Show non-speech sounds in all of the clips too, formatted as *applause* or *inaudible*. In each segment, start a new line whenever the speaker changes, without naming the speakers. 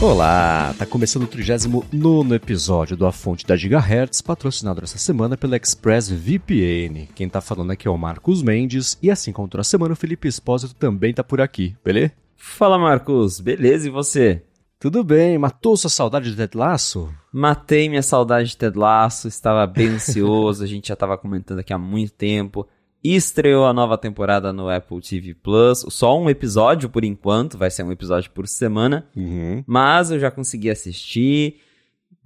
Olá, tá começando o 39 episódio do A Fonte da Gigahertz, patrocinado essa semana pela ExpressVPN. Quem tá falando aqui é o Marcos Mendes, e assim como toda semana o Felipe Espósito também tá por aqui, beleza?
Fala Marcos, beleza e você?
Tudo bem, matou sua saudade de Ted Lasso?
Matei minha saudade de Ted Lasso, estava bem ansioso, a gente já tava comentando aqui há muito tempo. Estreou a nova temporada no Apple TV Plus. Só um episódio por enquanto, vai ser um episódio por semana.
Uhum.
Mas eu já consegui assistir.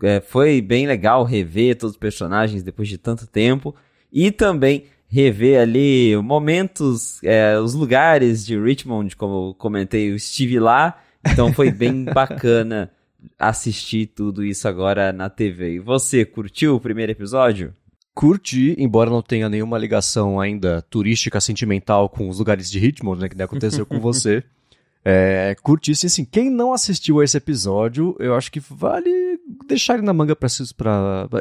É, foi bem legal rever todos os personagens depois de tanto tempo. E também rever ali momentos, é, os lugares de Richmond, como eu comentei, eu estive lá. Então foi bem bacana assistir tudo isso agora na TV. E você, curtiu o primeiro episódio?
curti, embora não tenha nenhuma ligação ainda turística, sentimental com os lugares de Richmond, né, que aconteceu com você. *laughs* É, curti, sim, assim, quem não assistiu a esse episódio, eu acho que vale deixar ele na manga pra, pra, pra,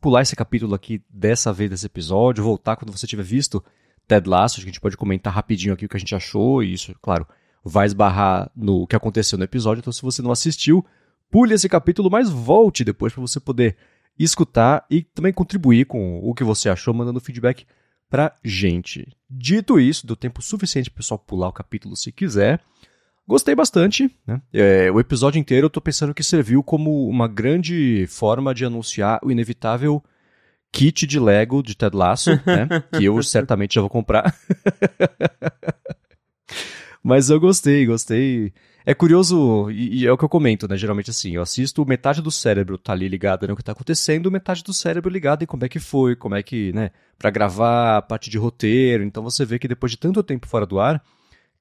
pular esse capítulo aqui dessa vez desse episódio, voltar quando você tiver visto Ted Lasso, a gente pode comentar rapidinho aqui o que a gente achou, e isso, claro, vai esbarrar no que aconteceu no episódio, então se você não assistiu, pule esse capítulo, mas volte depois para você poder escutar e também contribuir com o que você achou, mandando feedback pra gente. Dito isso, deu tempo suficiente pro pessoal pular o capítulo se quiser. Gostei bastante, né? É, o episódio inteiro eu tô pensando que serviu como uma grande forma de anunciar o inevitável kit de Lego de Ted Lasso, né? *laughs* que eu certamente já vou comprar. *laughs* Mas eu gostei, gostei. É curioso, e, e, é o que eu comento, né? Geralmente assim, eu assisto, metade do cérebro tá ali ligado no que tá acontecendo, metade do cérebro ligado em como é que foi, como é que, né? Pra gravar a parte de roteiro. Então você vê que depois de tanto tempo fora do ar,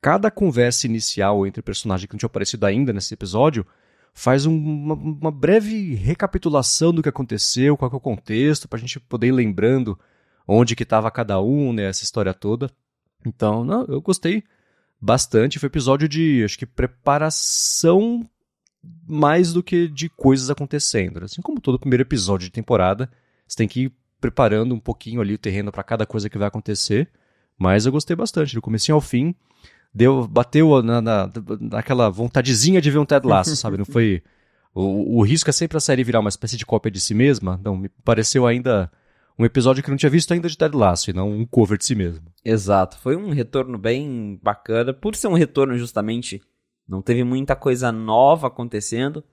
cada conversa inicial entre personagens que não tinha aparecido ainda nesse episódio faz um, uma, uma, breve recapitulação do que aconteceu, qual é o contexto, pra gente poder ir lembrando onde que tava cada um, né? Essa história toda. Então, não, eu gostei bastante. Foi episódio de, acho que, preparação mais do que de coisas acontecendo. Assim como todo primeiro episódio de temporada, você tem que ir preparando um pouquinho ali o terreno para cada coisa que vai acontecer. Mas eu gostei bastante, do começo ao fim. Deu, bateu na, na, naquela vontadezinha de ver um Ted Lasso, sabe? Não foi... O, o risco é sempre a série virar uma espécie de cópia de si mesma. Não, me pareceu ainda um episódio que não tinha visto ainda de Ted Lasso, e não um cover de si mesmo.
Exato, foi um retorno bem bacana, por ser um retorno justamente, não teve muita coisa nova acontecendo.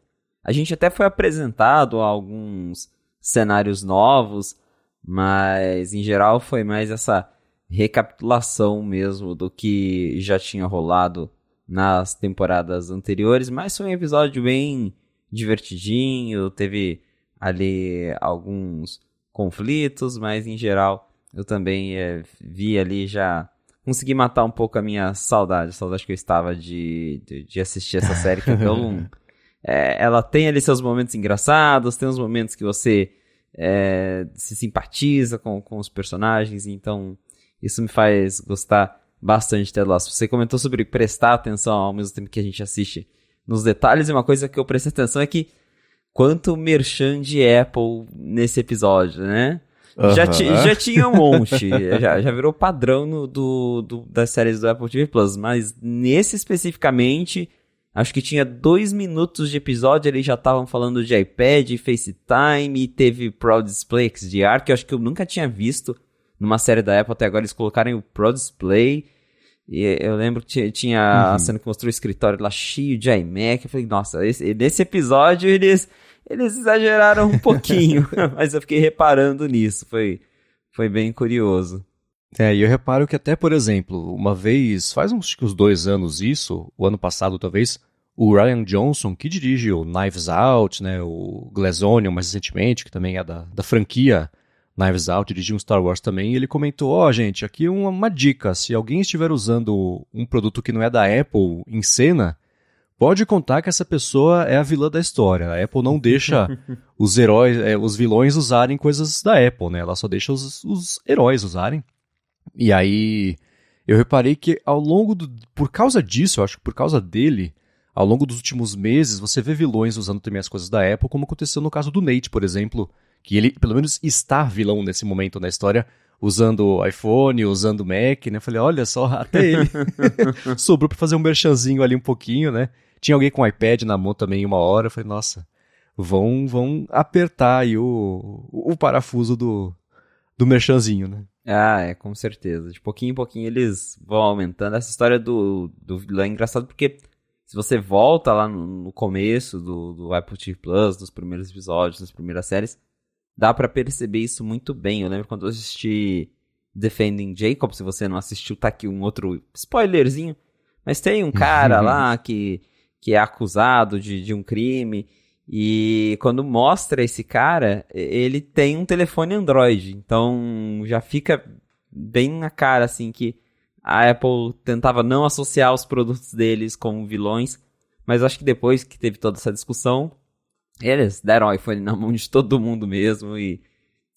A gente até foi apresentado a alguns cenários novos, mas em geral foi mais essa recapitulação mesmo do que já tinha rolado nas temporadas anteriores, mas foi um episódio bem divertidinho, teve ali alguns conflitos, mas em geral eu também é, vi ali já consegui matar um pouco a minha saudade, a saudade que eu estava de, de, de assistir essa série, que então, *laughs* é, ela tem ali seus momentos engraçados, tem os momentos que você é, se simpatiza com, com os personagens, então isso me faz gostar bastante de Ted Lasso. Você comentou sobre prestar atenção ao mesmo tempo que a gente assiste nos detalhes, e uma coisa que eu prestei atenção é que quanto merchan de Apple nesse episódio, né? Uhum. Já, já tinha um monte, *laughs* já, já virou padrão no, do, do, das séries do Apple TV Plus, mas nesse especificamente, acho que tinha dois minutos de episódio, eles já estavam falando de iPad, FaceTime, e teve Pro Display XDR, que eu acho que eu nunca tinha visto numa série da Apple até agora, eles colocaram o Pro Display, e eu lembro que tinha uhum. a cena que mostrou o escritório lá cheio de iMac, eu falei, nossa, esse, nesse episódio eles eles exageraram um *laughs* pouquinho, mas eu fiquei reparando nisso, foi, foi bem curioso.
É, e eu reparo que até, por exemplo, uma vez, faz uns, uns dois anos isso, o ano passado talvez, o Ryan Johnson, que dirige o Knives Out, né, o Glass Onion mais recentemente, que também é da, da franquia Knives Out, dirigiu um Star Wars também, e ele comentou, ó oh, gente, aqui uma, uma dica, se alguém estiver usando um produto que não é da Apple em cena, pode contar que essa pessoa é a vilã da história. A Apple não deixa *laughs* os heróis, é, os vilões usarem coisas da Apple, né? Ela só deixa os, os heróis usarem. E aí eu reparei que ao longo do. Por causa disso, eu acho que por causa dele, ao longo dos últimos meses, você vê vilões usando também as coisas da Apple, como aconteceu no caso do Nate, por exemplo, que ele, pelo menos, está vilão nesse momento na história, usando iPhone, usando Mac, né? Eu falei, olha só, até ele *laughs* *laughs* sobrou pra fazer um merchanzinho ali um pouquinho, né? Tinha alguém com iPad na mão também uma hora, eu falei, nossa, vão, vão apertar aí o, o, parafuso do, do merchanzinho, né?
Ah, é, com certeza. De pouquinho em pouquinho eles vão aumentando. Essa história do, do vilão é engraçado porque se você volta lá no, no começo do, do Apple TV Plus, dos primeiros episódios, das primeiras séries, dá para perceber isso muito bem. Eu lembro quando eu assisti Defending Jacob, se você não assistiu, tá aqui um outro spoilerzinho. Mas tem um cara *laughs* lá que, que é acusado de, de um crime e quando mostra esse cara, ele tem um telefone Android. Então já fica bem na cara, assim, que a Apple tentava não associar os produtos deles como vilões. Mas acho que depois que teve toda essa discussão, eles deram o iPhone na mão de todo mundo mesmo. E,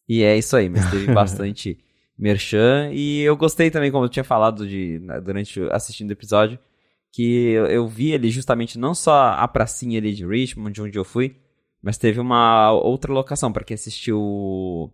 e é isso aí, mas teve *laughs* bastante merchan. E eu gostei também, como eu tinha falado de, né, durante assistindo o episódio que eu, eu vi ali justamente não só a pracinha ali de Richmond, de onde eu fui, mas teve uma outra locação para quem assistiu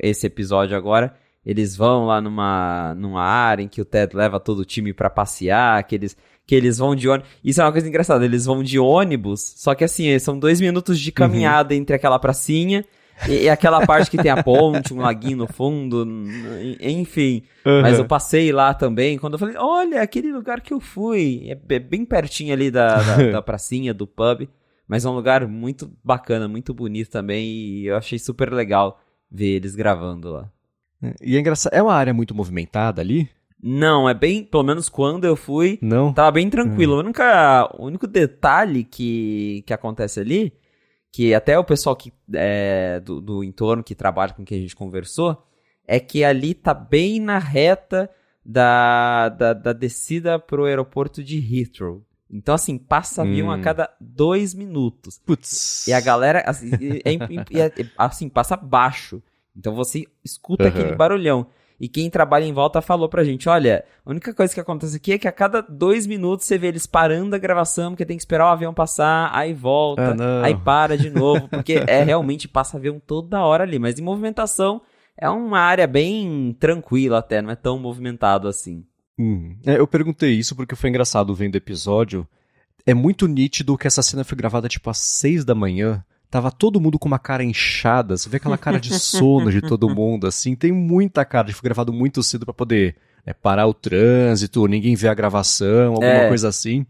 esse episódio agora. Eles vão lá numa, numa área em que o Ted leva todo o time para passear, que eles, que eles vão de ônibus. Isso é uma coisa engraçada, eles vão de ônibus, só que assim, são dois minutos de caminhada uhum. entre aquela pracinha e, e, aquela parte que tem a ponte, um laguinho no fundo, enfim. Uhum. Mas eu passei lá também, quando eu falei, olha, aquele lugar que eu fui. É bem pertinho ali da, da, *laughs* da pracinha, do pub. Mas é um lugar muito bacana, muito bonito também. E eu achei super legal ver eles gravando lá.
E é engraçado, é uma área muito movimentada ali?
Não, é bem, pelo menos quando eu fui,
não
tava bem tranquilo. O, único, o único detalhe que, que acontece ali que até o pessoal que, é, do, do entorno que trabalha com quem a gente conversou, é que ali tá bem na reta da, da, da descida pro aeroporto de Heathrow. Então, assim, passa avião hum. a cada dois minutos.
Putz.
E a galera, assim, é, é, assim passa baixo. Então você escuta uhum. aquele barulhão. E quem trabalha em volta falou pra gente: olha, a única coisa que acontece aqui é que a cada dois minutos você vê eles parando a gravação, porque tem que esperar o avião passar, aí volta, ah, aí para de novo, *laughs* porque é realmente passa avião toda hora ali. Mas em movimentação é uma área bem tranquila até, não é tão movimentado assim.
Hum. É, eu perguntei isso porque foi engraçado vendo o episódio. É muito nítido que essa cena foi gravada tipo às seis da manhã. Tava todo mundo com uma cara inchada, você vê aquela cara de sono de todo mundo, assim, tem muita cara de foi gravado muito cedo para poder né, parar o trânsito, ninguém vê a gravação, alguma é. coisa assim.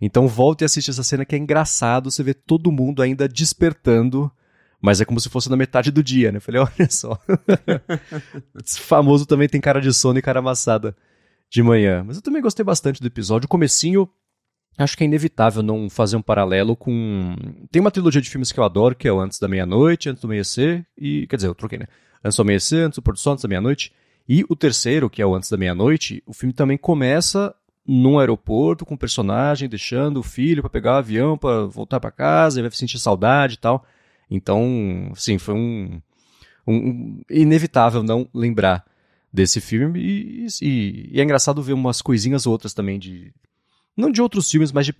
Então volte e assiste essa cena que é engraçado, você vê todo mundo ainda despertando, mas é como se fosse na metade do dia, né? Eu falei, *laughs* olha só. Esse famoso também tem cara de sono e cara amassada de manhã. Mas eu também gostei bastante do episódio. O comecinho acho que é inevitável não fazer um paralelo com. Tem uma trilogia de filmes que eu adoro, que é o Antes da Meia-Noite, Antes do Amanhecer, e. Quer dizer, eu troquei, né? Antes do Amanhecer, Antes do Porto Sol, Antes da Meia-Noite. E o terceiro, que é o Antes da Meia-Noite, o filme também começa num aeroporto com o personagem deixando o filho para pegar o avião para voltar para casa, e vai sentir saudade e tal. Então, sim, foi um, um, inevitável não lembrar desse filme e, e, e, é engraçado ver umas coisinhas outras também de não de outros filmes, mas de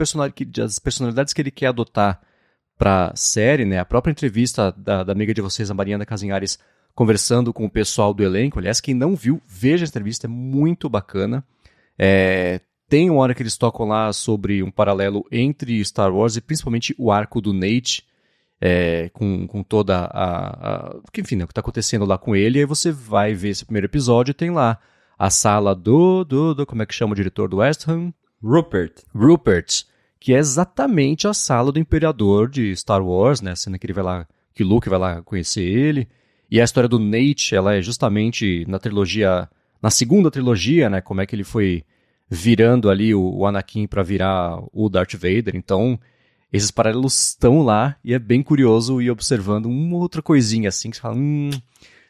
das personalidades que ele quer adotar pra série, né? A própria entrevista da, da amiga de vocês, a Mariana Casinhares, conversando com o pessoal do elenco. Aliás, quem não viu, veja a entrevista, é muito bacana. É, tem uma hora que eles tocam lá sobre um paralelo entre Star Wars e principalmente o arco do Nate, é, com, com toda a, a. Enfim, né, o que está acontecendo lá com ele. E aí você vai ver esse primeiro episódio tem lá a sala do, do, do. Como é que chama o diretor do West Ham?
Rupert.
Rupert, que é exatamente a sala do Imperador de Star Wars, né? A cena que ele vai lá, que Luke vai lá conhecer ele. E a história do Nate, ela é justamente na trilogia, na segunda trilogia, né? Como é que ele foi virando ali o, Anakin para virar o Darth Vader. Então, esses paralelos estão lá e é bem curioso ir observando uma outra coisinha assim que você fala, hum,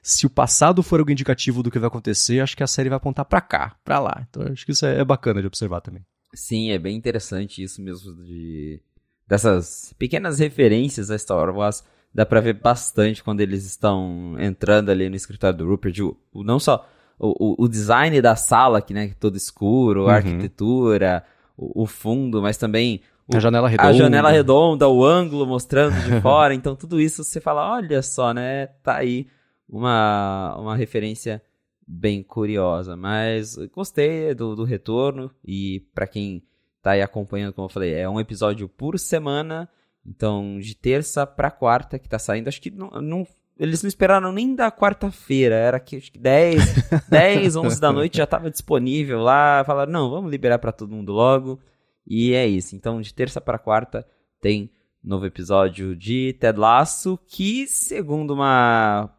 se o passado for algo indicativo do que vai acontecer, acho que a série vai apontar para cá, para lá. Então, acho que isso é, é bacana de observar também.
Sim, é bem interessante isso mesmo de dessas pequenas referências a Star Wars. Dá pra ver bastante quando eles estão entrando ali no escritório do Rupert. O, o não só o, o, design da sala, que né, todo escuro, a uhum. arquitetura, o, o, fundo, mas também
a janela redonda.
A janela redonda, o ângulo mostrando de *laughs* fora. Então, tudo isso você fala, olha só, né? Tá aí uma, uma referência bem curiosa. Mas gostei do, do retorno. E para quem tá aí acompanhando, como eu falei, é um episódio por semana. Então, de terça para quarta que tá saindo. Acho que não, não eles não esperaram nem da quarta-feira, era que acho que 10, 10, 11 da noite já estava disponível lá. Falaram, não, vamos liberar para todo mundo logo. E é isso. Então, de terça para quarta tem novo episódio de Ted Lasso, que, segundo uma,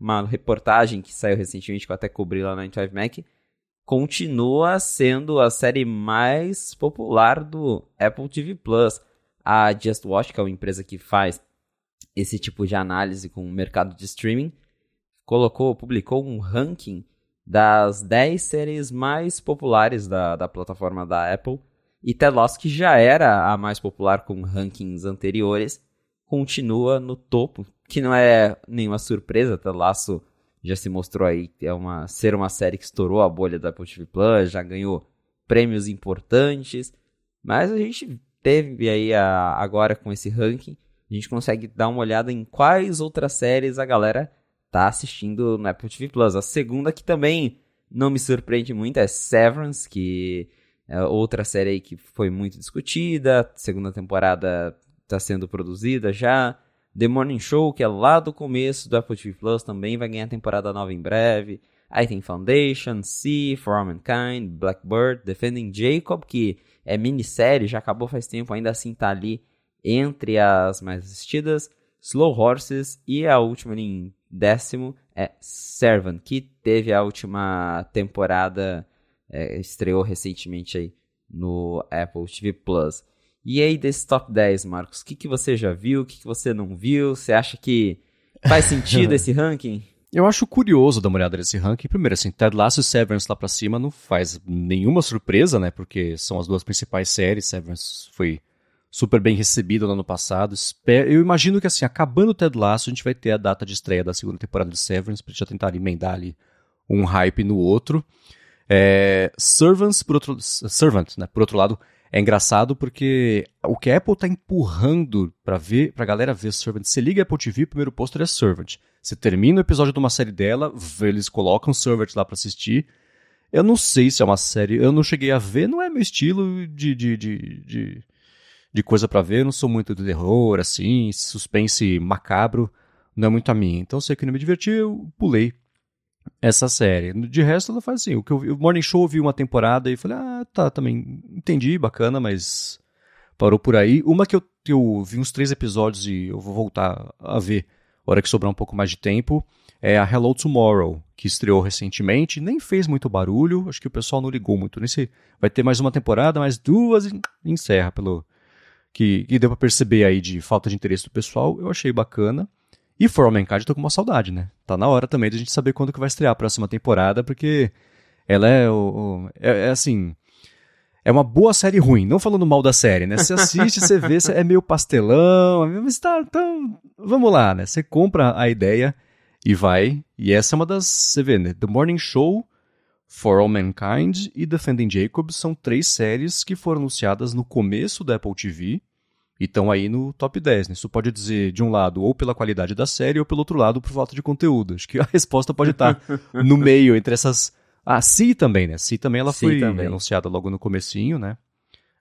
uma reportagem que saiu recentemente, que eu até cobri lá na 95 Mac, continua sendo a série mais popular do Apple TV Plus. A Just Watch, que é uma empresa que faz esse tipo de análise com o mercado de streaming, colocou, publicou um ranking das 10 séries mais populares da, da plataforma da Apple e Ted Lasso, que já era a mais popular com rankings anteriores, continua no topo, que não é nenhuma surpresa, Ted Lasso já se mostrou aí é uma, ser uma série que estourou a bolha da Apple TV Plus, já ganhou prêmios importantes, mas a gente teve aí a, agora com esse ranking, a gente consegue dar uma olhada em quais outras séries a galera tá assistindo no Apple TV Plus. A segunda que também não me surpreende muito é Severance, que é outra série aí que foi muito discutida, segunda temporada está sendo produzida já. The Morning Show, que é lá do começo do Apple TV Plus, também vai ganhar temporada nova em breve. Aí tem Foundation, Sea, For All Mankind, Blackbird, Defending Jacob, que é minissérie, já acabou faz tempo, ainda assim tá ali entre as mais assistidas. Slow Horses e a última em décimo é Servant, que teve a última temporada é, estreou recentemente aí no Apple TV Plus. E aí, desse top 10, Marcos, o que, que você já viu, o que, que você não viu? Você acha que faz sentido *laughs* esse ranking?
Eu acho curioso dar uma olhada nesse ranking. Primeiro, assim, Ted Lasso e Severance lá pra cima não faz nenhuma surpresa, né? Porque são as duas principais séries. Severance foi super bem recebido no ano passado. Eu imagino que, assim, acabando o Ted Lasso, a gente vai ter a data de estreia da segunda temporada de Severance pra já tentar emendar ali um hype no outro. É, Servants, por outro, Servant, né? Por outro lado, é engraçado porque o que a Apple tá empurrando para ver, pra galera ver Servant, você liga a Apple TV, o primeiro pôster é Servant. Você termina o episódio de uma série dela, eles colocam Servant lá para assistir. Eu não sei se é uma série, eu não cheguei a ver, não é meu estilo de, de, de, de, de coisa para ver, eu não sou muito do terror, assim, suspense macabro, não é muito a minha. Então, sei que não me diverti, eu pulei essa série. De resto, ela faz assim. O que eu vi, o Morning Show eu vi uma temporada e falei, ah, tá, também entendi, bacana, mas parou por aí. Uma que eu, eu vi uns três episódios e eu vou voltar a ver, hora que sobrar um pouco mais de tempo, é a Hello Tomorrow, que estreou recentemente, nem fez muito barulho, acho que o pessoal não ligou muito. Nesse, vai ter mais uma temporada, mais duas e encerra, pelo que, que deu pra perceber aí de falta de interesse do pessoal, eu achei bacana. E For All Mankind eu tô com uma saudade, né? Tá na hora também de a gente saber quando que vai estrear a próxima temporada, porque ela é, o, é, é, assim... É uma boa série ruim, não falando mal da série, né? Você assiste, você vê, é meio pastelão, mas tá, então, vamos lá, né? Você compra a ideia e vai, e essa é uma das, você vê, né? The Morning Show, For All Mankind e Defending Jacob são três séries que foram anunciadas no começo da Apple TV, e estão aí no top 10. Né? Isso pode dizer, de um lado, ou pela qualidade da série, ou pelo outro lado, por falta de conteúdo. Acho que a *laughs* resposta pode estar no *laughs* meio entre essas. Ah, Si também, né? Si também ela foi também. anunciada logo no comecinho, né?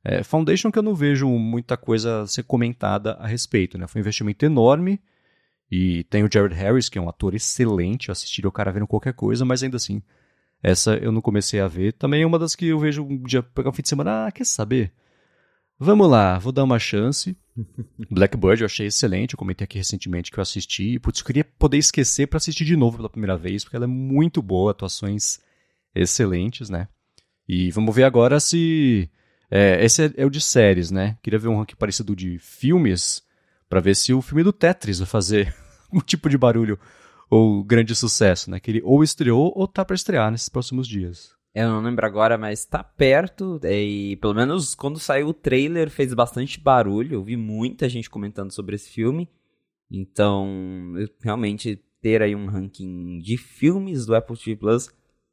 É, Foundation que eu não vejo muita coisa ser comentada a respeito, né? Foi um investimento enorme e tem o Jared Harris, que é um ator excelente, eu assistiria o cara vendo qualquer coisa, mas ainda assim, essa eu não comecei a ver. Também é uma das que eu vejo um dia, pegar um fim de semana, ah, quer saber? Vamos lá, vou dar uma chance. *laughs* Blackbird eu achei excelente, eu comentei aqui recentemente que eu assisti. Putz, eu queria poder esquecer para assistir de novo pela primeira vez, porque ela é muito boa, atuações excelentes, né? E vamos ver agora se. É, esse é, é, o de séries, né? Queria ver um ranking parecido de filmes, para ver se o filme do Tetris vai fazer *laughs* um tipo de barulho ou grande sucesso, né? Que ele ou estreou ou tá para estrear nesses próximos dias.
Eu não lembro agora, mas tá perto. E pelo menos quando saiu o trailer fez bastante barulho. Eu vi muita gente comentando sobre esse filme. Então, realmente ter aí um ranking de filmes do Apple TV Plus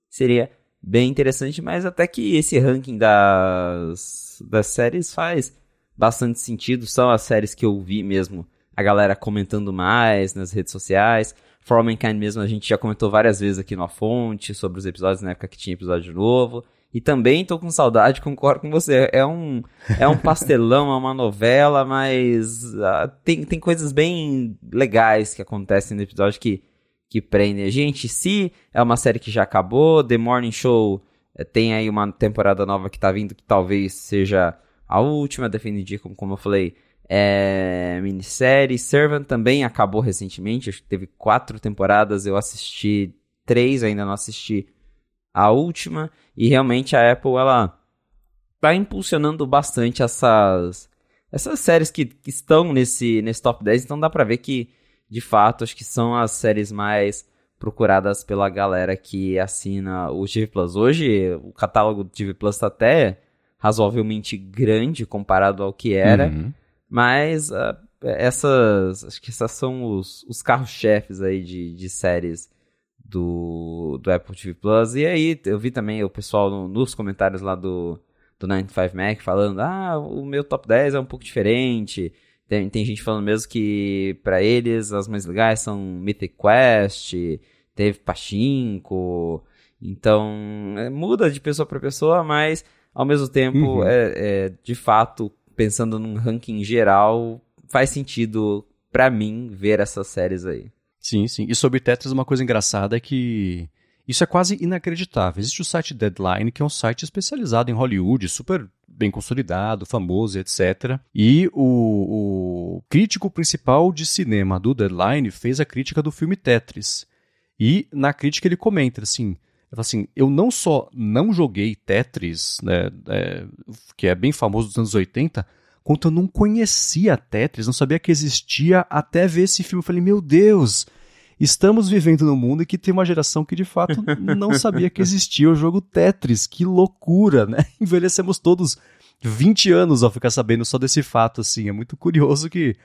seria bem interessante, mas até que esse ranking das, das séries faz bastante sentido. São as séries que eu vi mesmo a galera comentando mais nas redes sociais. For All Mankind mesmo a gente já comentou várias vezes aqui no A Fonte sobre os episódios na época que tinha episódio novo. E também tô com saudade, *laughs* concordo com você. É um, é um pastelão, é uma novela, mas uh, tem, tem coisas bem legais que acontecem no episódio que, que prendem a gente. Se é uma série que já acabou, The Morning Show é, tem aí uma temporada nova que tá vindo que talvez seja a última, definitiva, como, como eu falei, é minissérie. Servant também acabou recentemente, acho que teve quatro temporadas, eu assisti três, ainda não assisti a última. E realmente a Apple, ela tá impulsionando bastante essas, essas séries que, que estão nesse, nesse top 10, então dá pra ver que, de fato, acho que são as séries mais procuradas pela galera que assina o TV Plus. Hoje, o catálogo do TV Plus tá até razoavelmente grande comparado ao que era. Uhum. Mas uh, essas. Acho que essas são os, os carros-chefes aí de, de séries do, do Apple TV Plus. E aí, eu vi também o pessoal no, nos comentários lá do, do 95 Mac falando: ah, o meu top 10 é um pouco diferente. Tem, tem gente falando mesmo que para eles as mais legais são Mythic Quest, teve Pachinko. Então, é, muda de pessoa para pessoa, mas ao mesmo tempo, uhum. é, é, de fato, pensando num ranking geral, faz sentido para mim ver essas séries aí.
Sim, sim. E sobre Tetris, uma coisa engraçada é que isso é quase inacreditável. Existe o site Deadline, que é um site especializado em Hollywood, super bem consolidado, famoso, etc. E o, o crítico principal de cinema do Deadline fez a crítica do filme Tetris. E na crítica ele comenta assim: assim, eu não só não joguei Tetris, né, é, que é bem famoso dos anos 80, quanto eu não conhecia Tetris, não sabia que existia até ver esse filme. Eu falei, meu Deus, estamos vivendo num mundo em que tem uma geração que de fato *laughs* não sabia que existia o jogo Tetris. Que loucura, né? *laughs* Envelhecemos todos 20 anos ao ficar sabendo só desse fato, assim. É muito curioso que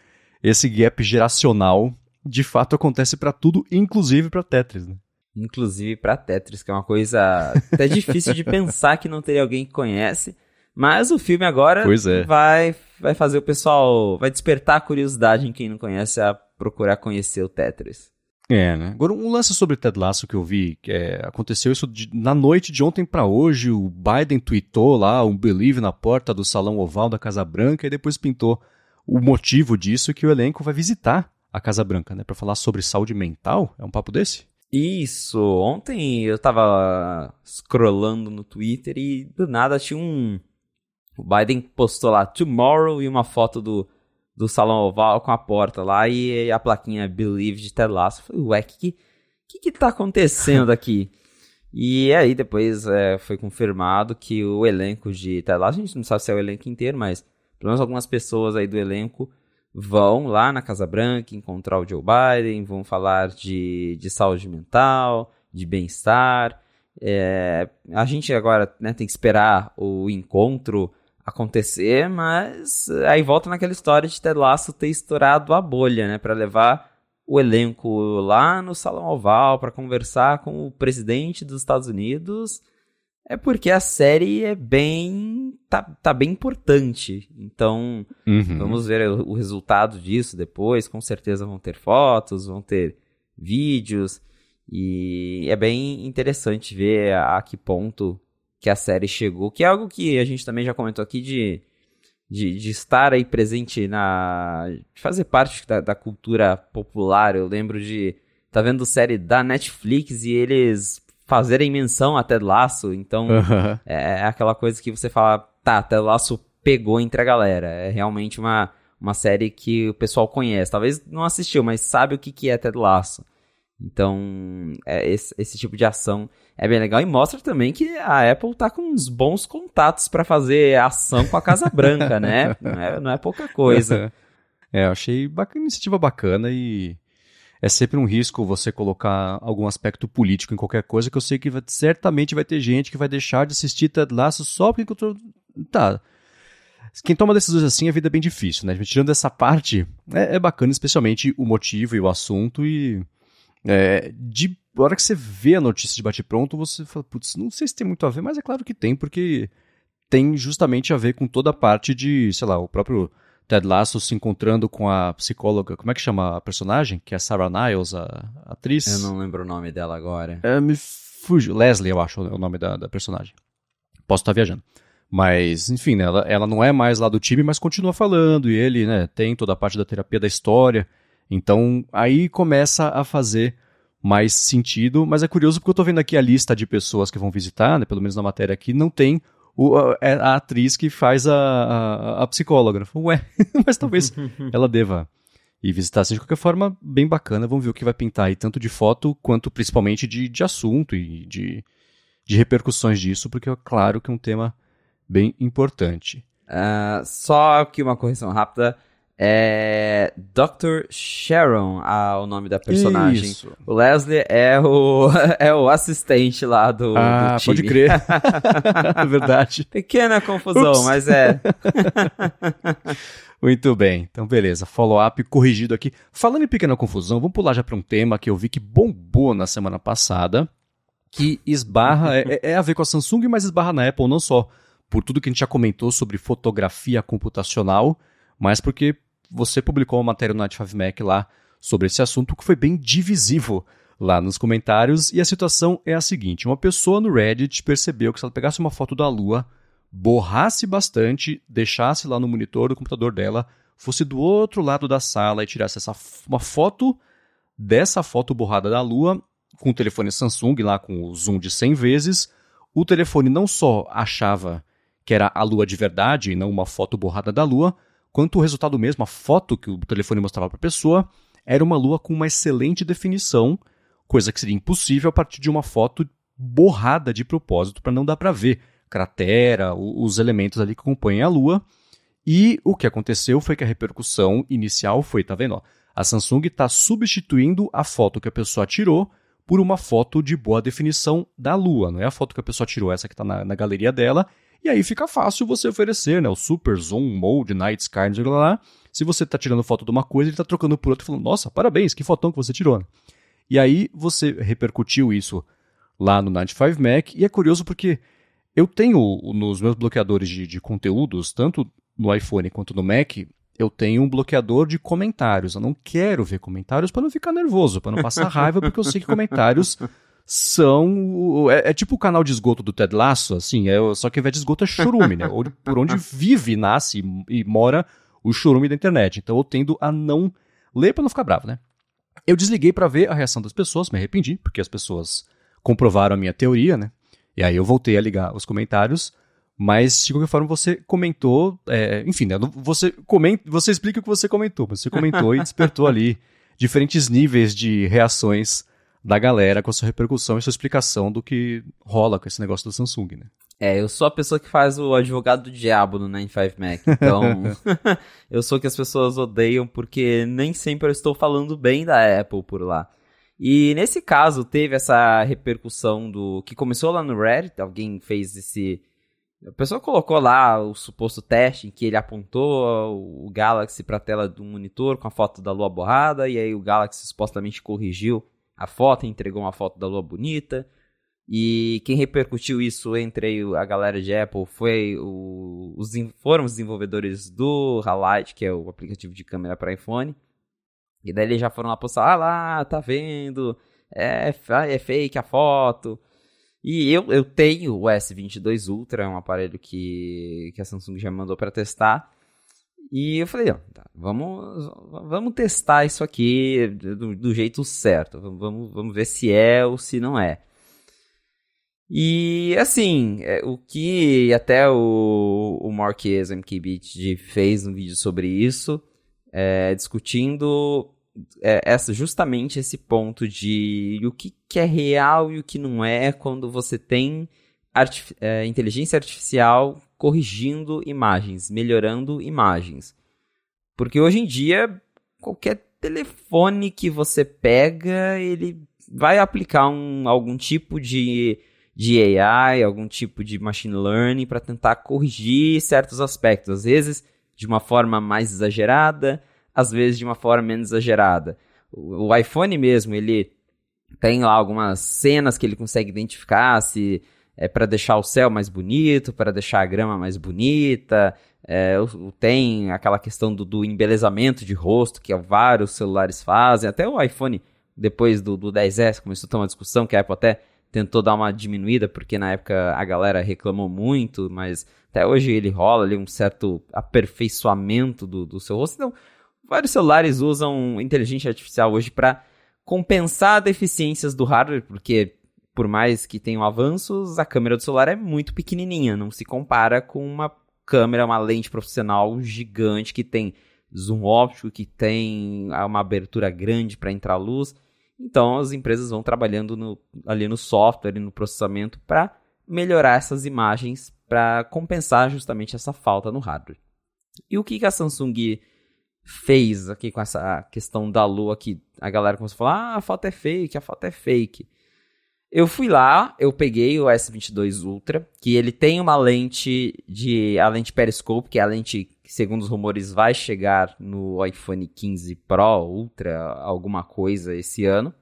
esse gap geracional de fato acontece para tudo, inclusive para Tetris, né?
Inclusive para Tetris, que é uma coisa até difícil de pensar que não teria alguém que conhece. Mas o filme agora é. vai, vai fazer o pessoal, vai despertar a curiosidade em quem não conhece a procurar conhecer o Tetris.
É, né? Agora, um lance sobre Ted Lasso que eu vi, que é, aconteceu isso de, na noite de ontem para hoje, o Biden tweetou lá um believe na porta do Salão Oval da Casa Branca e depois pintou o motivo disso que o elenco vai visitar a Casa Branca, né? Para falar sobre saúde mental. É um papo desse?
Isso, ontem eu tava scrollando no Twitter e do nada tinha um. O Biden postou lá tomorrow e uma foto do, do salão oval com a porta lá e a plaquinha Believe de Ted Lasso. Eu falei, ué, o que, que que tá acontecendo aqui? e aí depois é, foi confirmado que o elenco de Ted Lasso, a gente não sabe se é o elenco inteiro, mas pelo menos algumas pessoas aí do elenco vão lá na Casa Branca encontrar o Joe Biden, vão falar de, de saúde mental, de bem-estar. É, a gente agora né, tem que esperar o encontro acontecer, mas aí volta naquela história de Ted Lasso ter estourado a bolha, né, para levar o elenco lá no salão oval para conversar com o presidente dos Estados Unidos é porque a série é bem. tá, tá bem importante. Então, uhum. vamos ver o, o, resultado disso depois. Com certeza vão ter fotos, vão ter vídeos. E é bem interessante ver a, a que ponto que a série chegou. Que é algo que a gente também já comentou aqui de. De, de estar aí presente na. de fazer parte da, da cultura popular. Eu lembro de. tá vendo série da Netflix e eles fazerem menção a Ted Lasso, então uhum. é, aquela coisa que você fala, tá, Ted Lasso pegou entre a galera. É realmente uma, uma série que o pessoal conhece. Talvez não assistiu, mas sabe o que, que é Ted Lasso. Então, é, esse, esse tipo de ação é bem legal e mostra também que a Apple tá com uns bons contatos para fazer ação com a Casa Branca, né? *laughs* Não é, não é pouca coisa.
É, eu achei bacana, iniciativa bacana e é sempre um risco você colocar algum aspecto político em qualquer coisa, que eu sei que vai, certamente vai ter gente que vai deixar de assistir Ted Lasso só porque tô... Tá. Quem toma decisões assim, a vida é bem difícil, né? Tirando essa parte, é, é bacana, especialmente o motivo e o assunto e... É, de hora que você vê a notícia de bate-pronto, você fala, putz, não sei se tem muito a ver, mas é claro que tem, porque tem justamente a ver com toda a parte de, sei lá, o próprio Ted Lasso se encontrando com a psicóloga, como é que chama a personagem? Que é Sarah Niles, a, a atriz.
Eu não lembro o nome dela agora.
É, me fugiu. Leslie, eu acho, é o nome da, da personagem. Posso estar viajando. Mas, enfim, né, ela, ela não é mais lá do time, mas continua falando, e ele, né, tem toda a parte da terapia da história. Então, aí começa a fazer mais sentido, mas é curioso porque eu tô vendo aqui a lista de pessoas que vão visitar, né, pelo menos na matéria aqui, não tem o, a, é a, atriz que faz a, a, a psicóloga. Ué, *laughs* mas talvez *laughs* ela deva ir visitar. Assim, de qualquer forma, bem bacana. Vamos ver o que vai pintar aí, tanto de foto quanto principalmente de, de assunto e de, de repercussões disso, porque é claro que é um tema bem importante.
Uh, só que uma correção rápida. É Dr. Sharon, ah, o nome da personagem. Isso. O Leslie é o, *laughs* é o assistente lá do,
ah,
do
pode crer. *laughs* Verdade.
Pequena confusão, Ups. mas é. *laughs*
Muito bem, então beleza, follow-up corrigido aqui. Falando em pequena confusão, vamos pular já para um tema que eu vi que bombou na semana passada, que esbarra, é, é, a ver com a Samsung, mas esbarra na Apple não só por tudo que a gente já comentou sobre fotografia computacional, mas porque você publicou uma matéria no Night 5 Mac lá sobre esse assunto que foi bem divisivo lá nos comentários. E a situação é a seguinte: uma pessoa no Reddit percebeu que se ela pegasse uma foto da Lua, borrasse bastante, deixasse lá no monitor do computador dela, fosse do outro lado da sala e tirasse essa, uma foto dessa foto borrada da Lua, com o telefone Samsung lá com o zoom de 100 vezes, o telefone não só achava que era a Lua de verdade e não uma foto borrada da Lua, quanto o resultado mesmo, a foto que o telefone mostrava para a pessoa, era uma lua com uma excelente definição, coisa que seria impossível a partir de uma foto borrada de propósito para não dar para ver cratera, os elementos ali que compõem a lua. E o que aconteceu foi que a repercussão inicial foi, tá vendo? Ó, a Samsung está substituindo a foto que a pessoa tirou por uma foto de boa definição da lua. Não é a foto que a pessoa tirou, essa que está na, na galeria dela, e aí fica fácil você oferecer, né? O Super Zoom Mode, Night Sky, não sei lá. Se você está tirando foto de uma coisa, ele está trocando por outra e falando, nossa, parabéns, que fotão que você tirou. Né? E aí você repercutiu isso lá no 95 Mac, e é curioso porque eu tenho nos meus bloqueadores de, de conteúdos, tanto no iPhone quanto no Mac, eu tenho um bloqueador de comentários. Eu não quero ver comentários para não ficar nervoso, para não passar raiva, porque eu sei que comentários *laughs* são. É, é, tipo o canal de esgoto do Ted Lasso, assim, é, só que ao invés de esgoto é churume, né? Por onde *laughs* vive, nasce e, e mora o churume da internet. Então eu tendo a não ler para não ficar bravo, né? Eu desliguei para ver a reação das pessoas, me arrependi, porque as pessoas comprovaram a minha teoria, né? E aí eu voltei a ligar os comentários, mas de qualquer forma você comentou, é, enfim, né? Você, comenta, você explica o que você comentou, mas você comentou e *laughs* despertou ali diferentes níveis de reações da galera com a sua repercussão e sua explicação do que rola com esse negócio do Samsung, né?
É, eu sou a pessoa que faz o advogado do diabo no 95 Mac. Então, *laughs* *laughs* eu sou o que as pessoas odeiam porque nem sempre eu estou falando bem da Apple por lá. E nesse caso, teve essa repercussão do que começou lá no Reddit, alguém fez esse a pessoa colocou lá o suposto teste em que ele apontou o Galaxy para a tela do monitor com a foto da lua borrada e aí o Galaxy supostamente corrigiu a foto, entregou uma foto da lua bonita. E quem repercutiu isso entre a galera de Apple foi o, os, foram os desenvolvedores do Halite, que é o aplicativo de câmera para iPhone. E daí eles já foram lá postar, ah lá, tá vendo, é, é fake a foto. E eu, eu tenho o S22 Ultra, é um aparelho que, que a Samsung já mandou para testar. E eu falei, ó, tá, vamos, vamos testar isso aqui do, do jeito certo. Vamos, vamos ver se é ou se não é. E assim, é, o que até o, o Marques fez um vídeo sobre isso, é, discutindo é, essa, justamente esse ponto de o que, que, é real e o que não é quando você tem é, inteligência artificial corrigindo imagens, melhorando imagens. Porque hoje em dia, qualquer telefone que você pega, ele vai aplicar um, algum tipo de, de AI, algum tipo de machine learning para tentar corrigir certos aspectos. Às vezes de uma forma mais exagerada, às vezes de uma forma menos exagerada. O, o iPhone mesmo, ele tem lá algumas cenas que ele consegue identificar se é para deixar o céu mais bonito, para deixar a grama mais bonita. É, tem aquela questão do, do, embelezamento de rosto que vários celulares fazem. Até o iPhone, depois do, do 10S, começou a ter uma discussão que a Apple até tentou dar uma diminuída, porque na época a galera reclamou muito, mas até hoje ele rola ali um certo aperfeiçoamento do, do seu rosto. Então, vários celulares usam inteligência artificial hoje para compensar deficiências do hardware, porque por mais que tenham avanços, a câmera do celular é muito pequenininha, não se compara com uma câmera, uma lente profissional gigante que tem zoom óptico, que tem uma abertura grande para entrar luz. Então as empresas vão trabalhando no, ali no software e no processamento para melhorar essas imagens para compensar justamente essa falta no hardware. E o que, que a Samsung fez aqui com essa questão da lua que a galera começou a falar, ah, a foto é fake, a foto é fake. Eu fui lá, eu peguei o S22 Ultra, que ele tem uma lente de a lente periscope, que é a lente que, segundo os rumores, vai chegar no iPhone 15 Pro, Ultra, alguma coisa esse ano.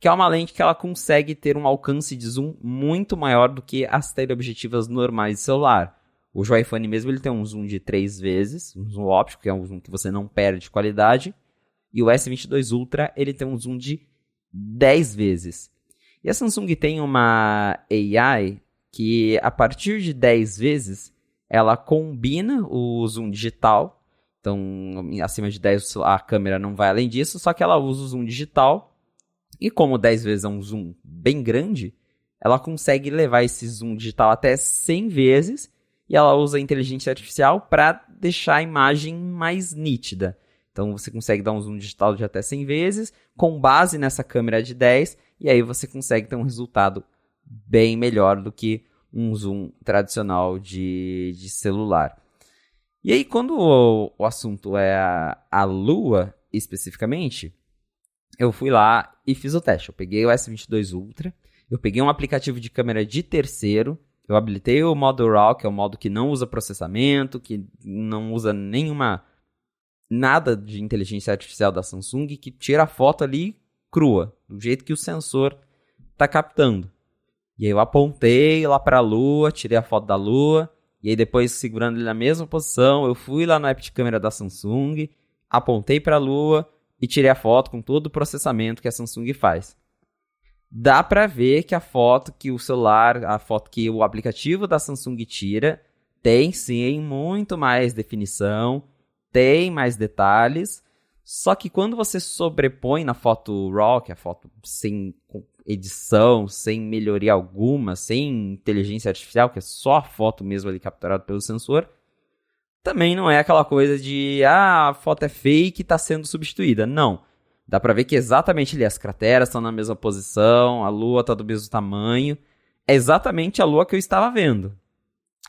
Que é uma lente que ela consegue ter um alcance de zoom muito maior do que as teleobjetivas normais de celular. O iPhone mesmo ele tem um zoom de 3 vezes, um zoom óptico, que é um zoom que você não perde qualidade. E o S22 Ultra ele tem um zoom de 10 vezes. E a Samsung tem uma AI que a partir de 10 vezes ela combina o zoom digital. Então, acima de 10 a câmera não vai além disso, só que ela usa o zoom digital. E como 10 vezes é um zoom bem grande, ela consegue levar esse zoom digital até 100 vezes e ela usa a inteligência artificial para deixar a imagem mais nítida. Então você consegue dar um zoom digital de até 100 vezes, com base nessa câmera de 10, e aí você consegue ter um resultado bem melhor do que um zoom tradicional de, de celular. E aí, quando o, o assunto é a, a Lua especificamente, eu fui lá e fiz o teste. Eu peguei o S22 Ultra, eu peguei um aplicativo de câmera de terceiro, eu habilitei o modo RAW, que é o modo que não usa processamento, que não usa nenhuma nada de inteligência artificial da Samsung, que tira a foto ali crua, do jeito que o sensor está captando. E aí eu apontei lá para a lua, tirei a foto da lua, e aí depois segurando ele na mesma posição, eu fui lá no app de câmera da Samsung, apontei para a lua e tirei a foto com todo o processamento que a Samsung faz. Dá para ver que a foto que o celular, a foto que o aplicativo da Samsung tira, tem sim muito mais definição, tem mais detalhes, só que quando você sobrepõe na foto RAW, que é a foto sem edição, sem melhoria alguma, sem inteligência artificial, que é só a foto mesmo ali capturada pelo sensor, também não é aquela coisa de ah, a foto é fake e está sendo substituída. Não. Dá para ver que exatamente ali as crateras estão na mesma posição, a lua está do mesmo tamanho. É exatamente a lua que eu estava vendo.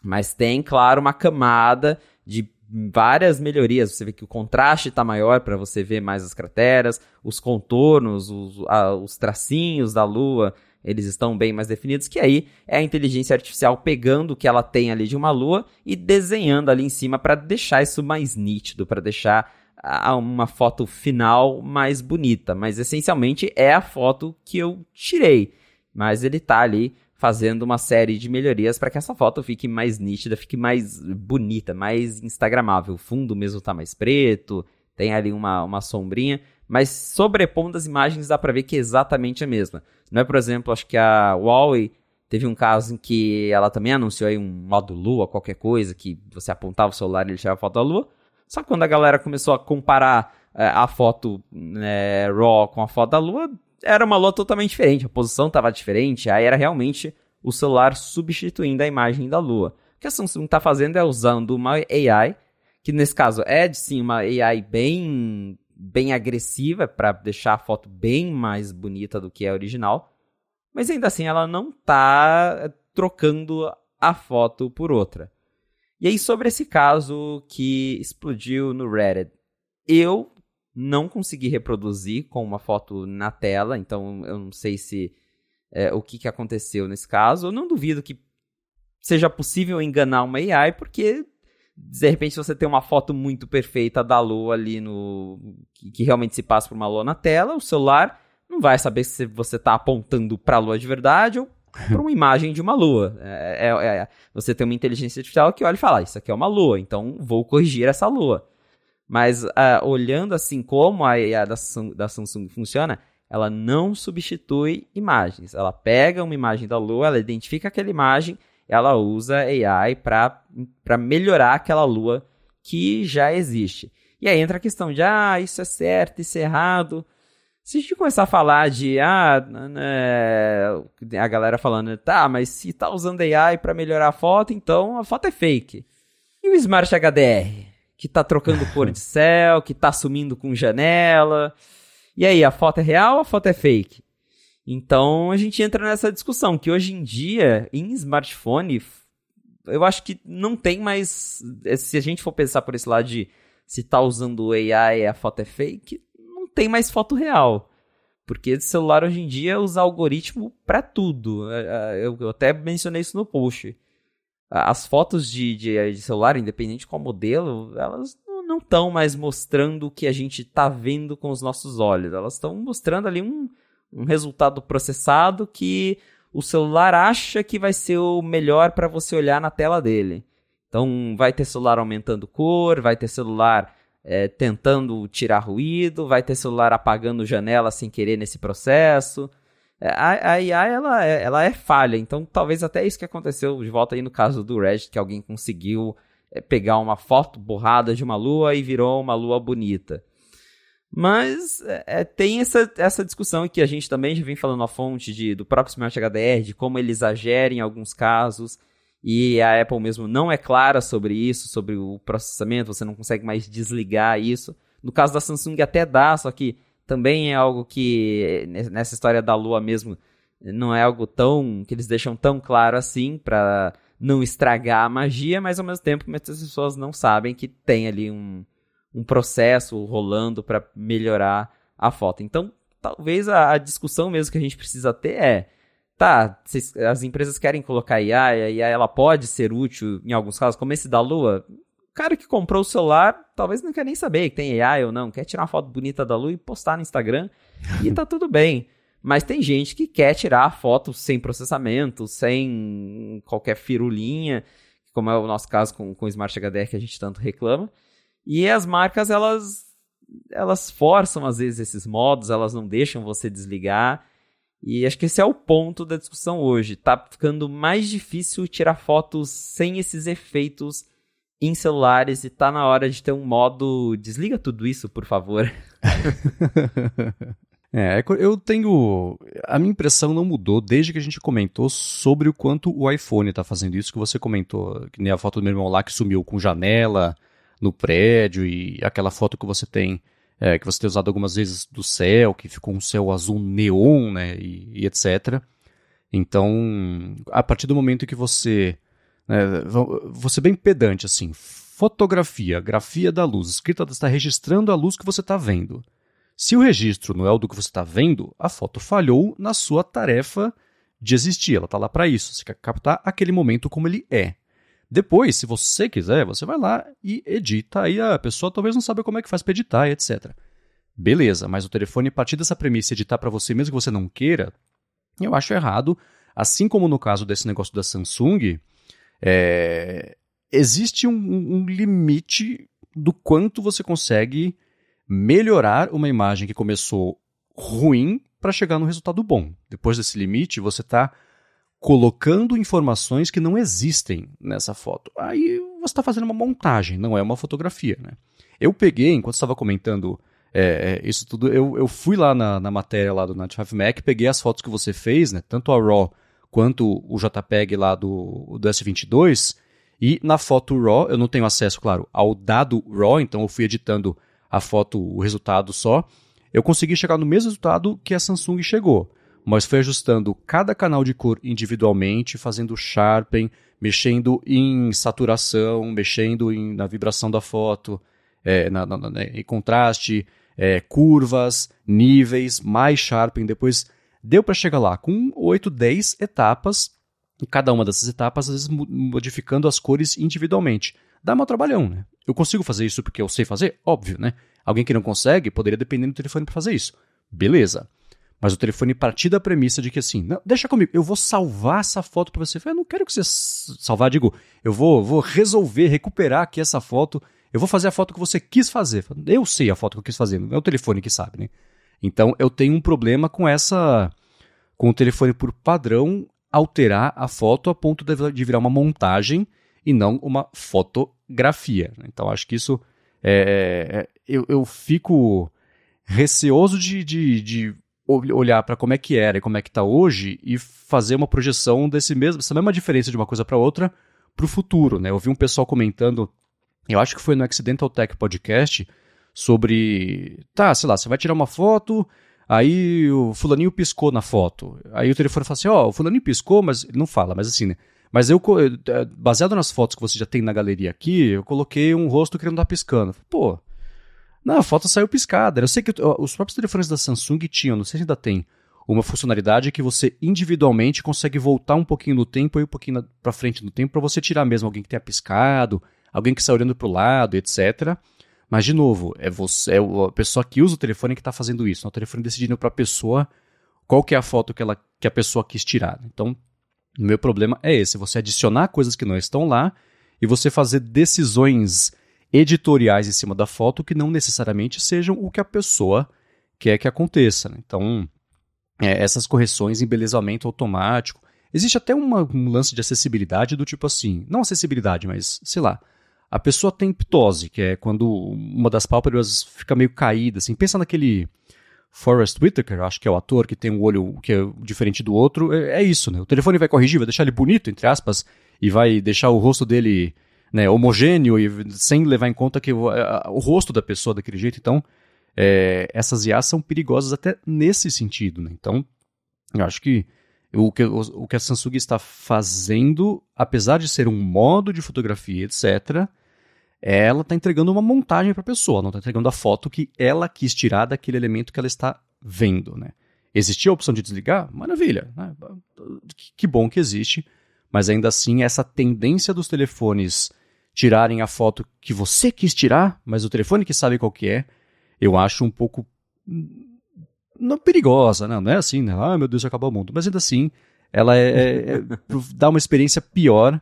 Mas tem, claro, uma camada de várias melhorias. Você vê que o contraste está maior para você ver mais as crateras, os contornos, os, a, os tracinhos da Lua, eles estão bem mais definidos, que aí é a inteligência artificial pegando o que ela tem ali de uma Lua e desenhando ali em cima para deixar isso mais nítido, para deixar a, uma foto final mais bonita. Mas essencialmente é a foto que eu tirei. Mas ele está ali fazendo uma série de melhorias para que essa foto fique mais nítida, fique mais bonita, mais instagramável. O fundo mesmo tá mais preto, tem ali uma, uma sombrinha, mas sobrepondo as imagens dá para ver que é exatamente a mesma. Não é, por exemplo, acho que a Huawei teve um caso em que ela também anunciou aí um modo lua, qualquer coisa, que você apontava o celular e ele tirava a foto da lua. Só que quando a galera começou a comparar é, a foto né, RAW com a foto da lua, era uma lua totalmente diferente, a posição estava diferente, aí era realmente o celular substituindo a imagem da lua. O que a Samsung está fazendo é usando uma AI, que nesse caso é sim uma AI bem, bem agressiva para deixar a foto bem mais bonita do que é a original, mas ainda assim ela não está trocando a foto por outra. E aí, sobre esse caso que explodiu no Reddit, eu não consegui reproduzir com uma foto na tela, então eu não sei se é, o que, que aconteceu nesse caso. Eu não duvido que seja possível enganar uma AI, porque de repente você tem uma foto muito perfeita da lua ali no. que, que realmente se passa por uma lua na tela, o celular não vai saber se você está apontando para a lua de verdade ou *laughs* para uma imagem de uma lua. É, é, é, você tem uma inteligência artificial que olha e fala: ah, Isso aqui é uma lua, então vou corrigir essa lua. Mas uh, olhando assim como a IA da, da Samsung funciona, ela não substitui imagens. Ela pega uma imagem da lua, ela identifica aquela imagem, ela usa AI para melhorar aquela lua que já existe. E aí entra a questão de, ah, isso é certo, isso é errado. Se a gente começar a falar de, ah, né, a galera falando, tá, mas se tá usando AI para melhorar a foto, então a foto é fake. E o Smart HDR? Que tá trocando *laughs* cor de céu, que tá sumindo com janela. E aí, a foto é real ou a foto é fake? Então a gente entra nessa discussão que hoje em dia, em smartphone, eu acho que não tem mais. Se a gente for pensar por esse lado de se tá usando o AI e a foto é fake, não tem mais foto real. Porque celular hoje em dia usa algoritmo para tudo. É, é, eu até mencionei isso no post. As fotos de, de, de celular, independente de qual modelo, elas não estão mais mostrando o que a gente está vendo com os nossos olhos. Elas estão mostrando ali um, um resultado processado que o celular acha que vai ser o melhor para você olhar na tela dele. Então, vai ter celular aumentando cor, vai ter celular é, tentando tirar ruído, vai ter celular apagando janela sem querer nesse processo. É, a, a IA, ela é, ela é falha, então talvez até isso que aconteceu de volta aí no caso do Reddit, que alguém conseguiu é, pegar uma foto borrada de uma lua e virou uma lua bonita. Mas é, tem essa, essa discussão que a gente também já vem falando na fonte de, do próprio Smart HDR, de como ele exagera em alguns casos. E a Apple mesmo não é clara sobre isso, sobre o processamento, você não consegue mais desligar isso. No caso da Samsung até dá, só que também é algo que nessa história da lua mesmo não é algo tão que eles deixam tão claro assim para não estragar a magia, mas ao mesmo tempo muitas pessoas não sabem que tem ali um, um processo rolando para melhorar a foto. Então, talvez a, a discussão mesmo que a gente precisa ter é tá, as empresas querem colocar IA, e ela pode ser útil em alguns casos, como esse da Lua. Cara que comprou o celular talvez não quer nem saber que tem AI ou não, quer tirar uma foto bonita da Lua e postar no Instagram e tá tudo bem. *laughs* Mas tem gente que quer tirar a foto sem processamento, sem qualquer firulinha, como é o nosso caso com, com o Smart HDR que a gente tanto reclama. E as marcas, elas, elas forçam às vezes esses modos, elas não deixam você desligar. E acho que esse é o ponto da discussão hoje. Tá ficando mais difícil tirar fotos sem esses efeitos em celulares e tá na hora de ter um modo desliga tudo isso, por favor. *laughs*
é, eu tenho. A minha impressão não mudou desde que a gente comentou sobre o quanto o iPhone está fazendo isso que você comentou. Que nem a foto do meu irmão lá que sumiu com janela no prédio e aquela foto que você tem é, que você tem usado algumas vezes do céu, que ficou um céu azul neon, né, e, e etc. Então, a partir do momento que você, né, você bem pedante assim, fotografia, grafia da luz, escrita está registrando a luz que você está vendo. Se o registro não é o do que você está vendo, a foto falhou na sua tarefa de existir. Ela está lá para isso. Você quer captar aquele momento como ele é. Depois, se você quiser, você vai lá e edita. Aí a pessoa talvez não saiba como é que faz para editar, etc. Beleza, mas o telefone, partir dessa premissa, editar para você mesmo que você não queira, eu acho errado. Assim como no caso desse negócio da Samsung, é... existe um, um limite do quanto você consegue melhorar uma imagem que começou ruim para chegar no resultado bom. Depois desse limite, você está colocando informações que não existem nessa foto. Aí você está fazendo uma montagem, não é uma fotografia. Né? Eu peguei, enquanto estava comentando é, é, isso tudo, eu, eu fui lá na, na matéria lá do Night Mac, peguei as fotos que você fez, né, tanto a RAW quanto o JPEG lá do, do S22, e na foto RAW, eu não tenho acesso, claro, ao dado RAW, então eu fui editando a foto, o resultado só, eu consegui chegar no mesmo resultado que a Samsung chegou mas foi ajustando cada canal de cor individualmente, fazendo sharpen, mexendo em saturação, mexendo em, na vibração da foto, é, na, na, na, em contraste, é, curvas, níveis, mais sharpen. Depois deu para chegar lá com 8, 10 etapas, cada uma dessas etapas, às vezes modificando as cores individualmente. Dá um trabalhão, né? Eu consigo fazer isso porque eu sei fazer? Óbvio, né? Alguém que não consegue poderia depender do telefone para fazer isso. Beleza. Mas o telefone partir da premissa de que assim, não, deixa comigo, eu vou salvar essa foto para você. Eu não quero que você salvar, digo, eu vou, vou resolver, recuperar aqui essa foto. Eu vou fazer a foto que você quis fazer. Eu sei a foto que eu quis fazer, não é o telefone que sabe, né? Então eu tenho um problema com essa. com o telefone por padrão alterar a foto a ponto de virar uma montagem e não uma fotografia. Então acho que isso é, é, eu, eu fico receoso de, de, de olhar para como é que era e como é que está hoje e fazer uma projeção desse mesmo, essa mesma diferença de uma coisa para outra para o futuro. Né? Eu vi um pessoal comentando, eu acho que foi no Accidental Tech Podcast, sobre, tá, sei lá, você vai tirar uma foto, aí o fulaninho piscou na foto. Aí o telefone fala assim, ó, oh, o fulaninho piscou, mas ele não fala, mas assim, né? Mas eu, eh, baseado nas fotos que você já tem na galeria aqui, eu coloquei um rosto querendo estar piscando. Pô, não, a foto saiu piscada. Eu sei que os próprios telefones da Samsung tinham, não sei se ainda tem, uma funcionalidade que você individualmente consegue voltar um pouquinho no tempo e um pouquinho para frente no tempo para você tirar mesmo alguém que tenha piscado, alguém que está olhando para o lado, etc. Mas, de novo, é você, é a pessoa que usa o telefone que está fazendo isso. Não é o telefone decidindo para a pessoa qual que é a foto que, ela, que a pessoa quis tirar. Então, o meu problema é esse: você adicionar coisas que não estão lá e você fazer decisões editoriais em cima da foto que não necessariamente sejam o que a pessoa quer que aconteça. Né? Então, é, essas correções, embelezamento automático. Existe até uma, um lance de acessibilidade do tipo assim, não acessibilidade, mas sei lá. A pessoa tem ptose, que é quando uma das pálpebras fica meio caída, assim. Pensa naquele Forrest Whitaker, acho que é o ator que tem um olho que é diferente do outro. É, é isso, né? O telefone vai corrigir, vai deixar ele bonito, entre aspas, e vai deixar o rosto dele né, homogêneo e sem levar em conta que o, a, o rosto da pessoa daquele jeito. Então, é, essas IAs são perigosas até nesse sentido. Né? Então, eu acho que o, que o, o que a Samsung está fazendo, apesar de ser um modo de fotografia, etc., ela está entregando uma montagem para a pessoa, não está entregando a foto que ela quis tirar daquele elemento que ela está vendo. Né? Existia a opção de desligar? Maravilha. Né? Que bom que existe. Mas ainda assim, essa tendência dos telefones tirarem a foto que você quis tirar, mas o telefone que sabe qual que é, eu acho um pouco hum, não perigosa, não, não é assim, né? Ah, meu Deus, acabou o mundo. Mas ainda assim, ela é, é, é *laughs* dá uma experiência pior,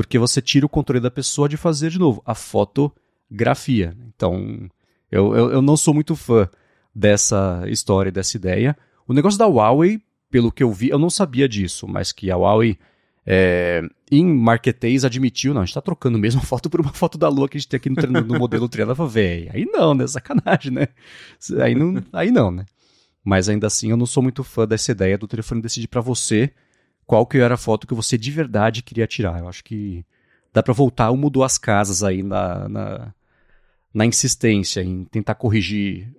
porque você tira o controle da pessoa de fazer de novo a fotografia. Então, eu, eu, eu não sou muito fã dessa história, dessa ideia. O negócio da Huawei, pelo que eu vi, eu não sabia disso, mas que a Huawei é, em marketês admitiu, não, a gente tá trocando mesmo a foto por uma foto da lua que a gente tem aqui no, no modelo. Falei, velho, aí não, né? Sacanagem, né? Aí não, aí não, né? Mas ainda assim, eu não sou muito fã dessa ideia do telefone decidir para você qual que era a foto que você de verdade queria tirar. Eu acho que dá para voltar uma ou duas casas aí na, na, na insistência em tentar corrigir,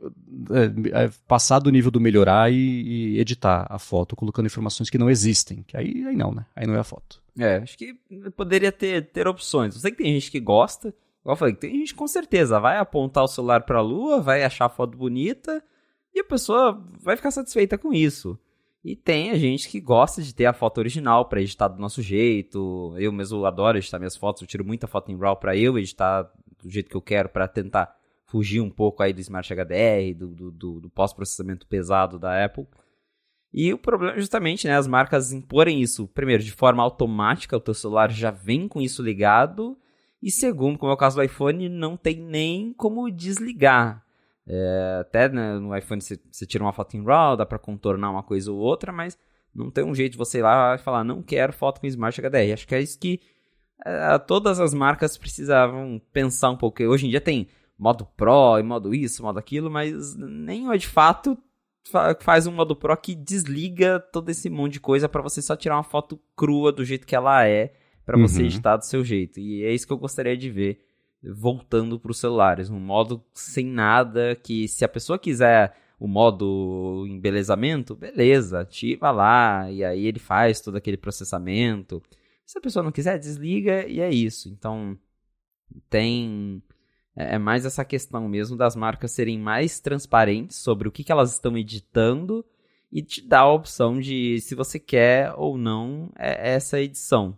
é, é, passar do nível do melhorar e, e, editar a foto, colocando informações que não existem. Que aí, aí não, né? Aí não é a foto.
É, acho que poderia ter, ter opções. Eu sei que tem gente que gosta, igual eu falei, tem gente com certeza vai apontar o celular para a lua, vai achar a foto bonita e a pessoa vai ficar satisfeita com isso. E tem a gente que gosta de ter a foto original para editar do nosso jeito. Eu mesmo adoro editar minhas fotos, eu tiro muita foto em RAW para eu editar do jeito que eu quero para tentar fugir um pouco aí do Smart HDR, do, do, do, do pós-processamento pesado da Apple. E o problema é justamente, né, as marcas imporem isso, primeiro, de forma automática, o teu celular já vem com isso ligado, e segundo, como é o caso do iPhone, não tem nem como desligar. É, até né, no iPhone você, você, tira uma foto em RAW, dá para contornar uma coisa ou outra, mas não tem um jeito de você ir lá e falar, não quero foto com Smart HDR. Acho que é isso que é, todas as marcas precisavam pensar um pouco. Hoje em dia tem modo Pro e modo isso, modo aquilo, mas nenhum é de fato faz um modo Pro que desliga todo esse monte de coisa para você só tirar uma foto crua do jeito que ela é, para uhum. você editar do seu jeito. E é isso que eu gostaria de ver voltando para os celulares, um modo sem nada que se a pessoa quiser o modo embelezamento, beleza, ativa lá e aí ele faz todo aquele processamento. Se a pessoa não quiser, desliga e é isso. Então, tem. É, é mais essa questão mesmo das marcas serem mais transparentes sobre o que, que elas estão editando e te dar a opção de se você quer ou não é essa edição.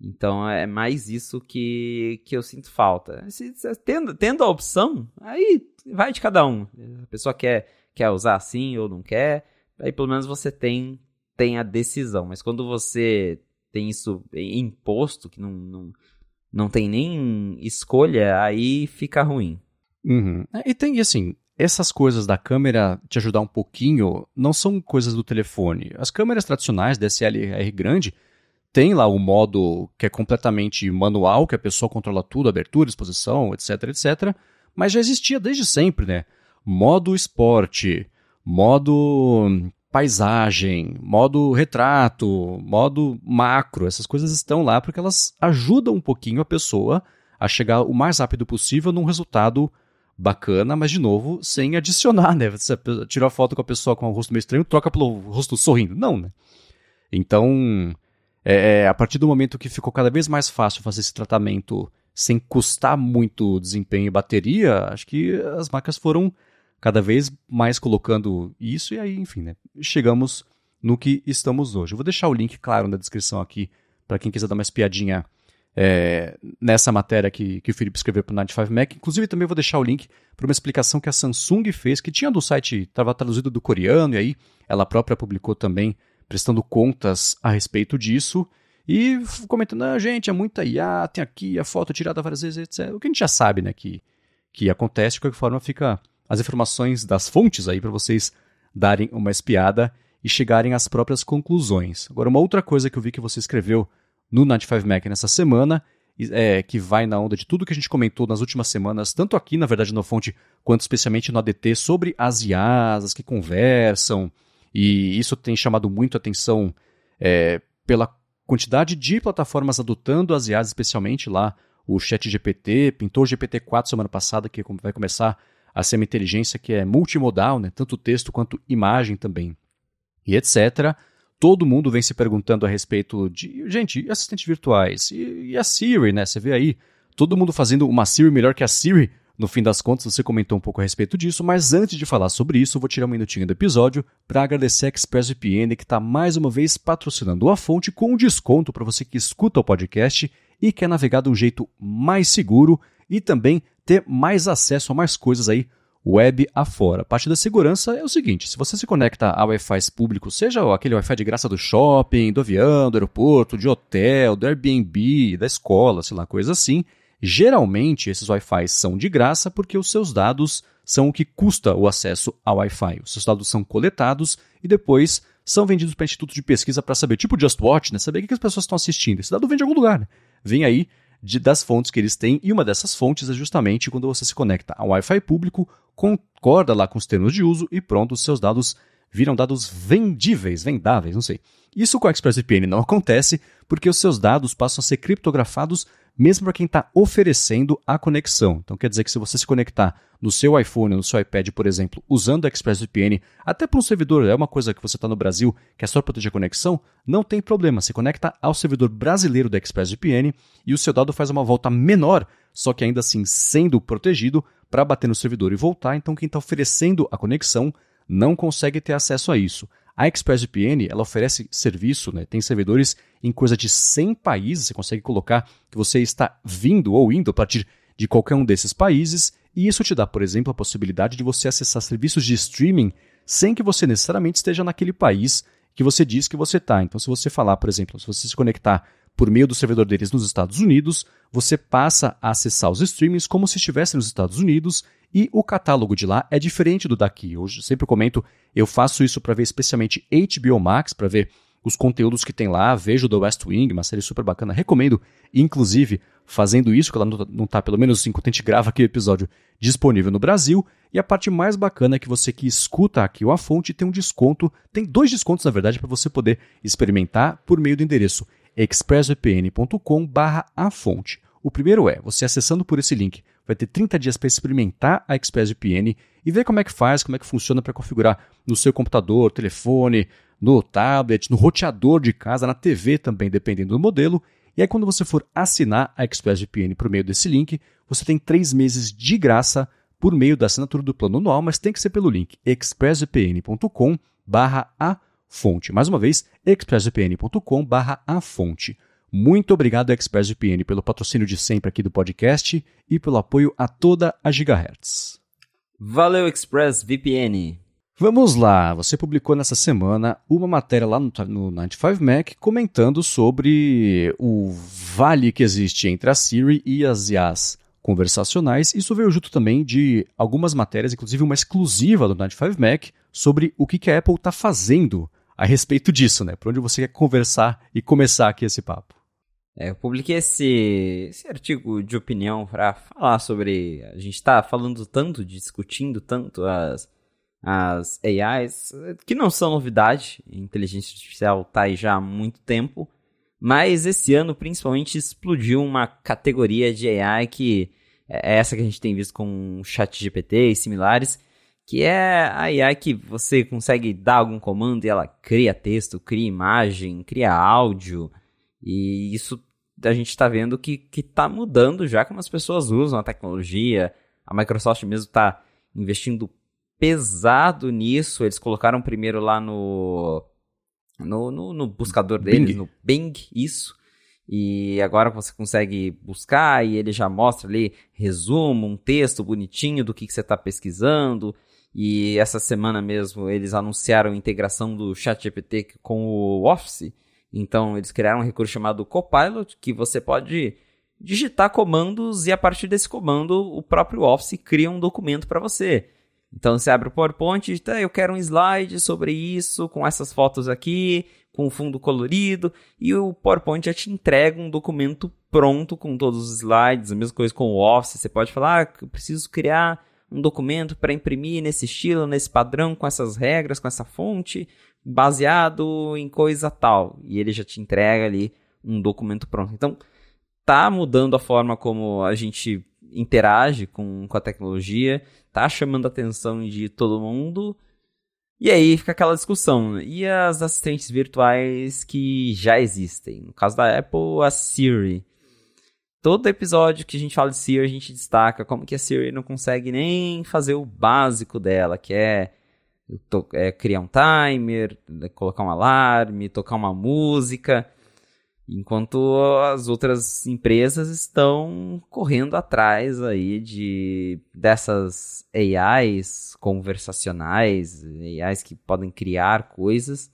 Então é mais isso que, que eu sinto falta. Se, se, tendo, tendo a opção, aí vai de cada um. A pessoa quer, quer usar assim ou não quer. aí pelo menos você tem, tem a decisão. Mas quando você tem isso imposto, que não, não, não tem nem escolha, aí fica ruim.
Uhum. É, e tem, assim, essas coisas da câmera te ajudar um pouquinho não são coisas do telefone. As câmeras tradicionais DSLR grande tem lá o modo que é completamente manual, que a pessoa controla tudo, abertura, exposição, etc, etc. Mas já existia desde sempre, né? Modo esporte, modo paisagem, modo retrato, modo macro, essas coisas estão lá porque elas ajudam um pouquinho a pessoa a chegar o mais rápido possível num resultado bacana, mas de novo, sem adicionar, né? Você tirou a foto com a pessoa com o rosto meio estranho, troca pelo rosto sorrindo. Não, né? Então, é, é, a partir do momento que ficou cada vez mais fácil fazer esse tratamento sem custar muito desempenho e bateria, acho que as marcas foram cada vez mais colocando isso, e aí, enfim, né, chegamos no que estamos hoje. Eu vou deixar o link, claro, na descrição aqui, para quem quiser dar uma espiadinha é, nessa matéria que, que o Felipe escreveu para o 95 Mac. Inclusive, também vou deixar o link para uma explicação que a Samsung fez, que tinha do site, estava traduzido do coreano, e aí ela própria publicou também, prestando contas a respeito disso. E comentando, ah, gente, é muita IA, tem aqui a foto tirada várias vezes, etc. O que a gente já sabe, né, que, que acontece, de qualquer forma fica as informações das fontes aí para vocês darem uma espiada e chegarem às próprias conclusões. Agora, uma outra coisa que eu vi que você escreveu no 95 Mac nessa semana, é, que vai na onda de tudo que a gente comentou nas últimas semanas, tanto aqui, na verdade, no Fonte, quanto especialmente no ADT, sobre as IAs, as que conversam, e isso tem chamado muito atenção é, pela quantidade de plataformas adotando as IAs, especialmente lá o ChatGPT, pintou o GPT-4 semana passada, que vai começar a ser uma inteligência que é multimodal, né? tanto texto quanto imagem também, e etc. Todo mundo vem se perguntando a respeito de, gente, assistentes virtuais? E, e a Siri, né? Você vê aí, todo mundo fazendo uma Siri melhor que a Siri. No fim das contas, você comentou um pouco a respeito disso, mas antes de falar sobre isso, eu vou tirar um minutinho do episódio para agradecer a ExpressVPN que está mais uma vez patrocinando a fonte com um desconto para você que escuta o podcast e quer navegar de um jeito mais seguro e também ter mais acesso a mais coisas aí web afora. A parte da segurança é o seguinte: se você se conecta a Wi-Fi públicos, seja aquele Wi-Fi de graça do shopping, do avião, do aeroporto, de hotel, do Airbnb, da escola, sei lá, coisa assim, geralmente esses Wi-Fi são de graça porque os seus dados são o que custa o acesso ao Wi-Fi. Os seus dados são coletados e depois são vendidos para instituto de pesquisa para saber, tipo Just Watch, né? Saber o que as pessoas estão assistindo. Esse dado vem de algum lugar, né? Vem aí de, das fontes que eles têm, e uma dessas fontes é justamente quando você se conecta ao Wi-Fi público, concorda lá com os termos de uso e pronto, os seus dados viram dados vendíveis, vendáveis, não sei. Isso com a ExpressVPN não acontece porque os seus dados passam a ser criptografados mesmo para quem está oferecendo a conexão. Então quer dizer que se você se conectar no seu iPhone no seu iPad, por exemplo, usando o ExpressVPN, até para um servidor, é uma coisa que você está no Brasil, que é só proteger a conexão, não tem problema. Se conecta ao servidor brasileiro do ExpressVPN e o seu dado faz uma volta menor, só que ainda assim sendo protegido, para bater no servidor e voltar. Então quem está oferecendo a conexão não consegue ter acesso a isso. A ExpressVPN, ela oferece serviço, né? tem servidores em coisa de 100 países, você consegue colocar que você está vindo ou indo a partir de qualquer um desses países, e isso te dá, por exemplo, a possibilidade de você acessar serviços de streaming sem que você necessariamente esteja naquele país que você diz que você está. Então, se você falar, por exemplo, se você se conectar por meio do servidor deles nos Estados Unidos, você passa a acessar os streamings como se estivesse nos Estados Unidos e o catálogo de lá é diferente do daqui. Eu sempre comento, eu faço isso para ver especialmente HBO Max, para ver os conteúdos que tem lá, vejo The West Wing, uma série super bacana, recomendo, inclusive, fazendo isso, que ela não está, pelo menos assim, quando a gente grava aqui o episódio, disponível no Brasil. E a parte mais bacana é que você que escuta aqui o A Fonte tem um desconto, tem dois descontos, na verdade, para você poder experimentar por meio do endereço expressvpn.com afonte. O primeiro é, você acessando por esse link, vai ter 30 dias para experimentar a ExpressVPN e ver como é que faz, como é que funciona para configurar no seu computador, telefone, no tablet, no roteador de casa, na TV também, dependendo do modelo. E aí, quando você for assinar a ExpressVPN por meio desse link, você tem três meses de graça por meio da assinatura do plano anual, mas tem que ser pelo link expressvpn.com a fonte. Mais uma vez, expressvpn.com a fonte. Muito obrigado, ExpressVPN, pelo patrocínio de sempre aqui do podcast e pelo apoio a toda a Gigahertz.
Valeu, ExpressVPN!
Vamos lá, você publicou nessa semana uma matéria lá no, no 95Mac comentando sobre o vale que existe entre a Siri e as IAs conversacionais. Isso veio junto também de algumas matérias, inclusive uma exclusiva do 95Mac, sobre o que, que a Apple está fazendo a respeito disso, né? Por onde você quer conversar e começar aqui esse papo.
É, eu publiquei esse, esse artigo de opinião para falar sobre. A gente está falando tanto, discutindo tanto as as AIs, que não são novidade, a inteligência artificial está aí já há muito tempo, mas esse ano principalmente explodiu uma categoria de AI que é essa que a gente tem visto com o ChatGPT e similares, que é a AI que você consegue dar algum comando e ela cria texto, cria imagem, cria áudio, e isso a gente está vendo que está mudando já como as pessoas usam a tecnologia. A Microsoft mesmo está investindo pesado nisso. Eles colocaram primeiro lá no. No, no, no buscador deles, Bing. no Bing, isso. E agora você consegue buscar e ele já mostra ali resumo, um texto bonitinho do que, que você está pesquisando. E essa semana mesmo eles anunciaram a integração do ChatGPT com o Office. Então eles criaram um recurso chamado Copilot que você pode digitar comandos e a partir desse comando o próprio Office cria um documento para você. Então você abre o PowerPoint e tá, eu quero um slide sobre isso, com essas fotos aqui, com fundo colorido, e o PowerPoint já te entrega um documento pronto com todos os slides, a mesma coisa com o Office. Você pode falar, ah, eu preciso criar um documento para imprimir nesse estilo, nesse padrão, com essas regras, com essa fonte, baseado em coisa tal. E ele já te entrega ali um documento pronto. Então, tá mudando a forma como a gente interage com, com a tecnologia, tá chamando a atenção de todo mundo. E aí fica aquela discussão. E as assistentes virtuais que já existem? No caso da Apple, a Siri. Todo episódio que a gente fala de Siri, a gente destaca como que a Siri não consegue nem fazer o básico dela, que é, é criar um timer, colocar um alarme, tocar uma música. Enquanto as outras empresas estão correndo atrás aí de dessas AIs conversacionais, AIs que podem criar coisas.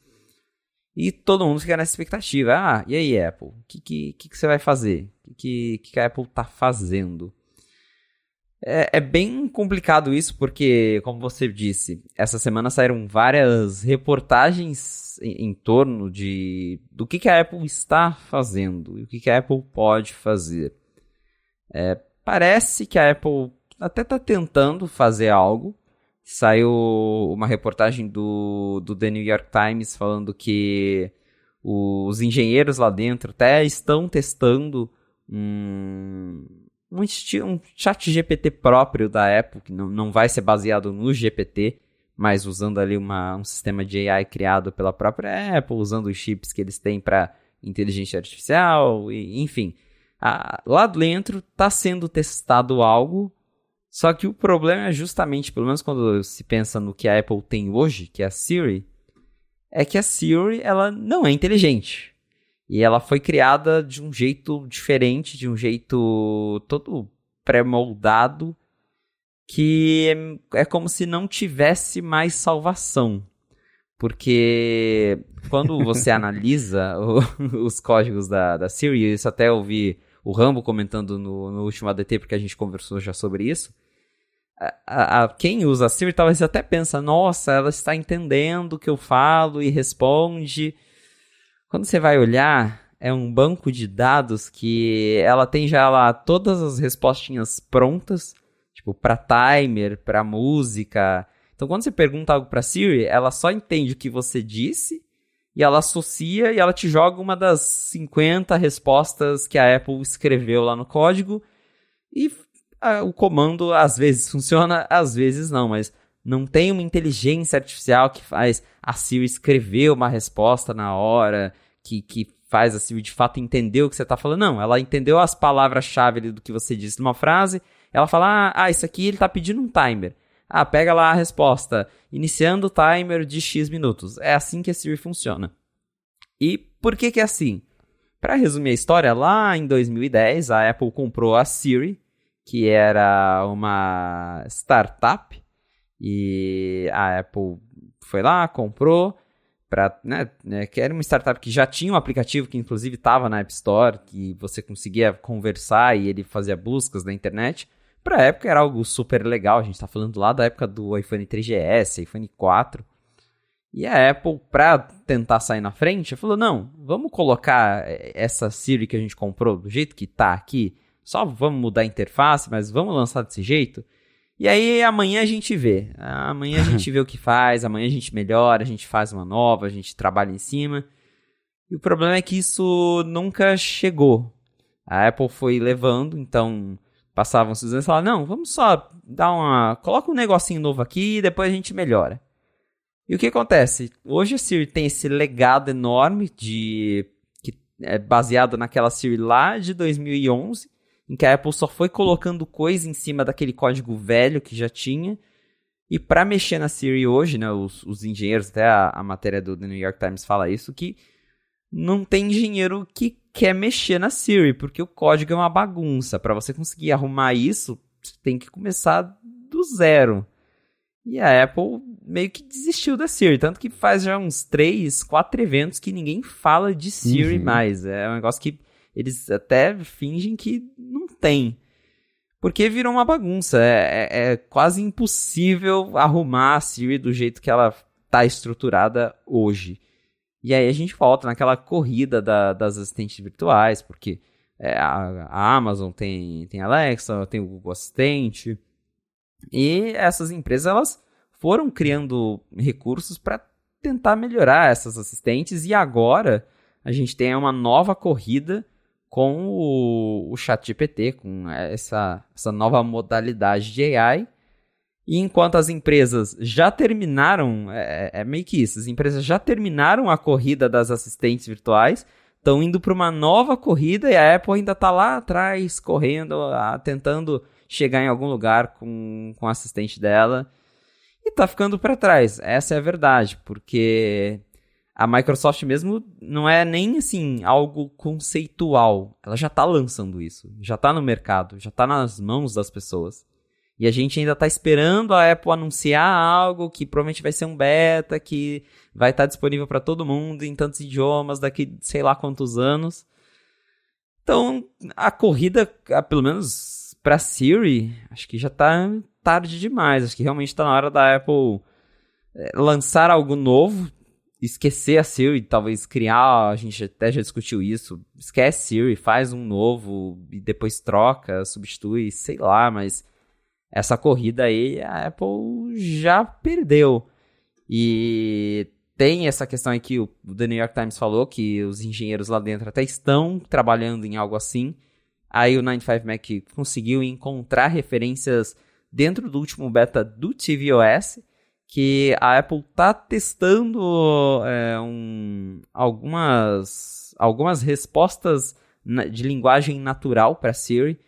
E todo mundo fica nessa expectativa. Ah, e aí, Apple? O que, que, que, você vai fazer? Que, que a Apple está fazendo? É, é, bem complicado isso, porque, como você disse, essa semana saíram várias reportagens em, em, torno de do que, que a Apple está fazendo e o que, que a Apple pode fazer. É, parece que a Apple até está tentando fazer algo. Saiu uma reportagem do, do The New York Times falando que os engenheiros lá dentro até estão testando um, um, um chat GPT próprio da Apple, que não, não vai ser baseado no GPT, mas usando ali uma, um sistema de AI criado pela própria Apple, usando os chips que eles têm para inteligência artificial, e, enfim. A, lá dentro está sendo testado algo, só que o problema é justamente, pelo menos quando se pensa no que a Apple tem hoje, que é a Siri, é que a Siri ela não é inteligente. E ela foi criada de um jeito diferente, de um jeito todo pré-moldado que é, como se não tivesse mais salvação. Porque quando você *laughs* analisa o, os códigos da, da Siri, isso até ouvi o Rambo comentando no, no último ADT, porque a gente conversou já sobre isso. A, a, a, quem usa a Siri talvez até pensa, nossa, ela está entendendo o que eu falo e responde. Quando você vai olhar, é um banco de dados que ela tem já lá todas as respostinhas prontas tipo, para timer, para música. Então, quando você pergunta algo para Siri, ela só entende o que você disse e ela associa e ela te joga uma das 50 respostas que a Apple escreveu lá no código. E a, o comando às vezes funciona, às vezes não, mas não tem uma inteligência artificial que faz a Siri escrever uma resposta na hora, que, que faz a Siri de fato entender o que você está falando. Não, ela entendeu as palavras-chave do que você disse numa frase ela fala: ah, ah, isso aqui ele está pedindo um timer. Ah, pega lá a resposta. Iniciando o timer de X minutos. É assim que a Siri funciona. E por que que é assim? Para resumir a história, lá em 2010 a Apple comprou a Siri, que era uma startup, e a Apple foi lá, comprou, para né, né, que era uma startup que já tinha um aplicativo que inclusive estava na App Store, que você conseguia conversar e ele fazia buscas na internet. Para a época era algo super legal, a gente está falando lá da época do iPhone 3GS, iPhone 4. E a Apple, para tentar sair na frente, falou: não, vamos colocar essa Siri que a gente comprou do jeito que está aqui, só vamos mudar a interface, mas vamos lançar desse jeito. E aí amanhã a gente vê. Amanhã a *laughs* gente vê o que faz, amanhã a gente melhora, a gente faz uma nova, a gente trabalha em cima. E o problema é que isso nunca chegou. A Apple foi levando, então passavam os anos e falavam, não, vamos só dar uma. Coloca um negocinho novo aqui e depois a gente melhora. E o que acontece? Hoje a Siri tem esse legado enorme de. que é baseado naquela Siri lá de 2011 em que a Apple só foi colocando coisa em cima daquele código velho que já tinha. E para mexer na Siri hoje, né, os, os engenheiros, até a, a, matéria do The New York Times fala isso, que não tem engenheiro que quer mexer na Siri, porque o código é uma bagunça. Para você conseguir arrumar isso, você tem que começar do zero. E a Apple meio que desistiu da Siri, tanto que faz já uns 3, 4 eventos que ninguém fala de Siri uhum. mais. É um negócio que eles até fingem que não tem. Porque virou uma bagunça. É, é, é quase impossível arrumar a Siri do jeito que ela está estruturada hoje. E aí a gente volta naquela corrida da, das assistentes virtuais, porque é, a, a, Amazon tem, tem Alexa, tem o Google Assistente. E essas empresas elas foram criando recursos para tentar melhorar essas assistentes. E agora a gente tem uma nova corrida com o, o ChatGPT, com essa, essa nova modalidade de AI. E enquanto as empresas já terminaram, é, é, meio que isso, as empresas já terminaram a corrida das assistentes virtuais, estão indo para uma nova corrida e a Apple ainda está lá atrás, correndo, a, tentando chegar em algum lugar com, com o assistente dela. E está ficando para trás, essa é a verdade, porque a Microsoft mesmo não é nem assim algo conceitual. Ela já está lançando isso, já está no mercado, já está nas mãos das pessoas. E a gente ainda está esperando a Apple anunciar algo que provavelmente vai ser um beta, que vai estar tá disponível para todo mundo em tantos idiomas daqui sei lá quantos anos. Então, a corrida, pelo menos para Siri, acho que já está tarde demais. Acho que realmente está na hora da Apple eh, lançar algo novo, esquecer a Siri, talvez criar, a gente até já discutiu isso, esquece Siri, faz um novo e depois troca, substitui, sei lá, mas essa corrida aí a Apple já perdeu. E tem essa questão aí que o The New York Times falou, que os engenheiros lá dentro até estão trabalhando em algo assim. Aí o 95 Mac conseguiu encontrar referências dentro do último beta do tvOS, que a Apple está testando é, um, algumas, algumas respostas de linguagem natural para Siri.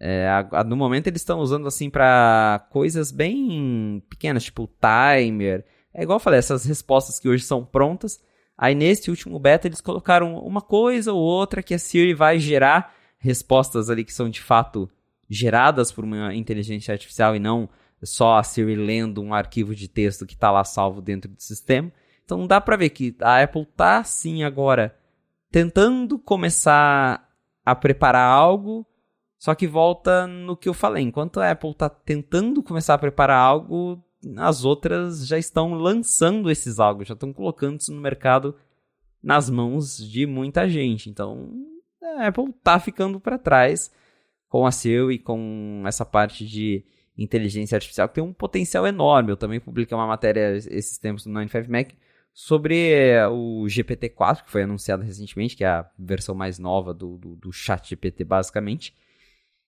É, a, no momento eles estão usando assim para coisas bem pequenas, tipo timer. É igual eu falei, essas respostas que hoje são prontas. Aí nesse último beta eles colocaram uma coisa ou outra que a Siri vai gerar respostas ali que são de fato geradas por uma inteligência artificial e não só a Siri lendo um arquivo de texto que está lá salvo dentro do sistema. Então dá para ver que a Apple está sim agora tentando começar a preparar algo, só que volta no que eu falei. Enquanto a Apple está tentando começar a preparar algo, as outras já estão lançando esses algo, já estão colocando isso no mercado nas mãos de muita gente. Então a Apple está ficando para trás com a Siri e com essa parte de inteligência artificial que tem um potencial enorme. Eu também publiquei uma matéria esses tempos no 95Mac sobre eh, o GPT-4, que foi anunciado recentemente, que é a versão mais nova do, do, do chat GPT, basicamente.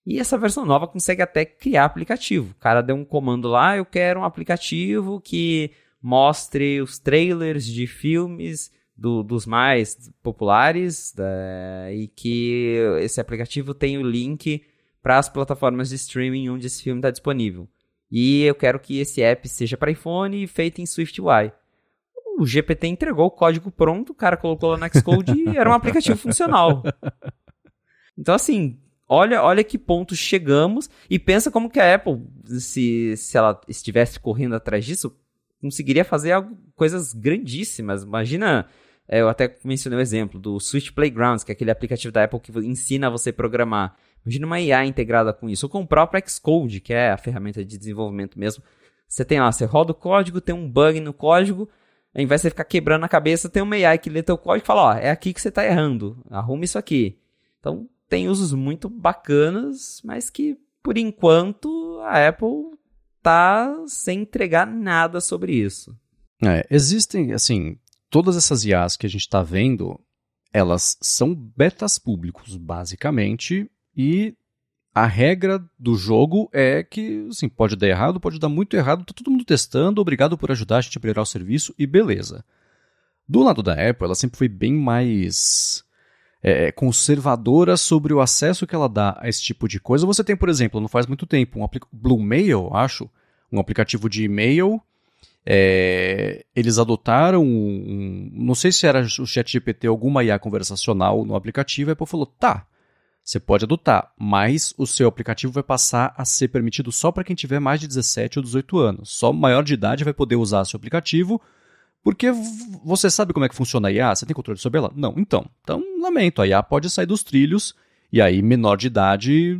E essa versão nova consegue até criar aplicativo. O cara deu um comando lá, eu quero um aplicativo que mostre os trailers de filmes do, dos mais populares da, e que esse aplicativo tem o link para as plataformas de streaming onde esse filme está disponível. E eu quero que esse app seja para iPhone e feito em SwiftUI. O GPT entregou o código pronto, o cara colocou lá no Xcode e era um aplicativo funcional. Então, assim, olha, olha que ponto chegamos e pensa como que a Apple, se, se ela estivesse correndo atrás disso, conseguiria fazer algo, coisas grandíssimas. Imagina, é, eu até mencionei o exemplo do Switch Playgrounds, que é aquele aplicativo da Apple que ensina você a programar. Imagina uma IA integrada com isso, ou com o próprio Xcode, que é a ferramenta de desenvolvimento mesmo. Você tem lá, você roda o código, tem um bug no código, ao invés de você ficar quebrando a cabeça, tem uma AI que lê teu código e fala, ó, é aqui que você está errando, arruma isso aqui. Então, tem usos muito bacanas, mas que, por enquanto, a Apple tá sem entregar nada sobre isso.
É, existem, assim, todas essas IAs que a gente está vendo, elas são betas públicos, basicamente, e a regra do jogo é que, assim, pode dar errado, pode dar muito errado, tá todo mundo testando, obrigado por ajudar a gente a melhorar o serviço e beleza. Do lado da Apple, ela sempre foi bem mais é, conservadora sobre o acesso que ela dá a esse tipo de coisa. Você tem, por exemplo, não faz muito tempo, um Blue Mail, acho, um aplicativo de e-mail. É, eles adotaram, um, não sei se era o ChatGPT alguma IA conversacional no aplicativo, a Apple falou, tá, você pode adotar, mas o seu aplicativo vai passar a ser permitido só para quem tiver mais de 17 ou 18 anos. Só maior de idade vai poder usar seu aplicativo, porque você sabe como é que funciona a IA? Você tem controle sobre ela? Não. Então, então lamento, a IA pode sair dos trilhos e aí menor de idade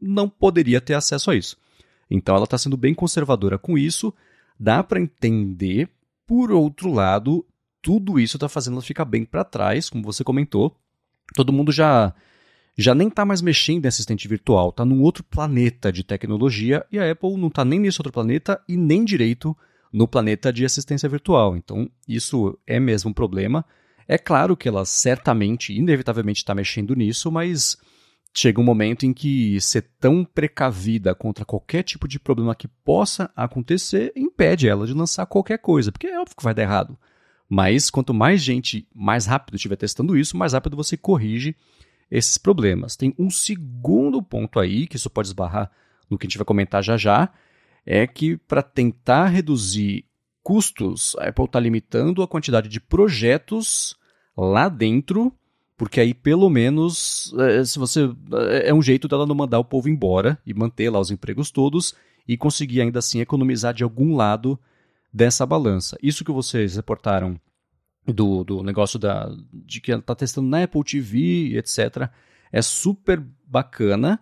não poderia ter acesso a isso. Então ela está sendo bem conservadora com isso. Dá para entender. Por outro lado, tudo isso está fazendo ela ficar bem para trás, como você comentou. Todo mundo já já nem está mais mexendo em assistente virtual, está num outro planeta de tecnologia e a Apple não está nem nesse outro planeta e nem direito no planeta de assistência virtual. Então, isso é mesmo um problema. É claro que ela certamente, inevitavelmente está mexendo nisso, mas chega um momento em que ser tão precavida contra qualquer tipo de problema que possa acontecer impede ela de lançar qualquer coisa, porque é óbvio que vai dar errado. Mas quanto mais gente mais rápido estiver testando isso, mais rápido você corrige esses problemas. Tem um segundo ponto aí, que isso pode esbarrar no que a gente vai comentar já já, é que para tentar reduzir custos, a Apple está limitando a quantidade de projetos lá dentro, porque aí pelo menos é, se você é, é um jeito dela não mandar o povo embora e manter lá os empregos todos e conseguir ainda assim economizar de algum lado dessa balança. Isso que vocês reportaram do, do negócio da, de que ela está testando na Apple TV, etc. É super bacana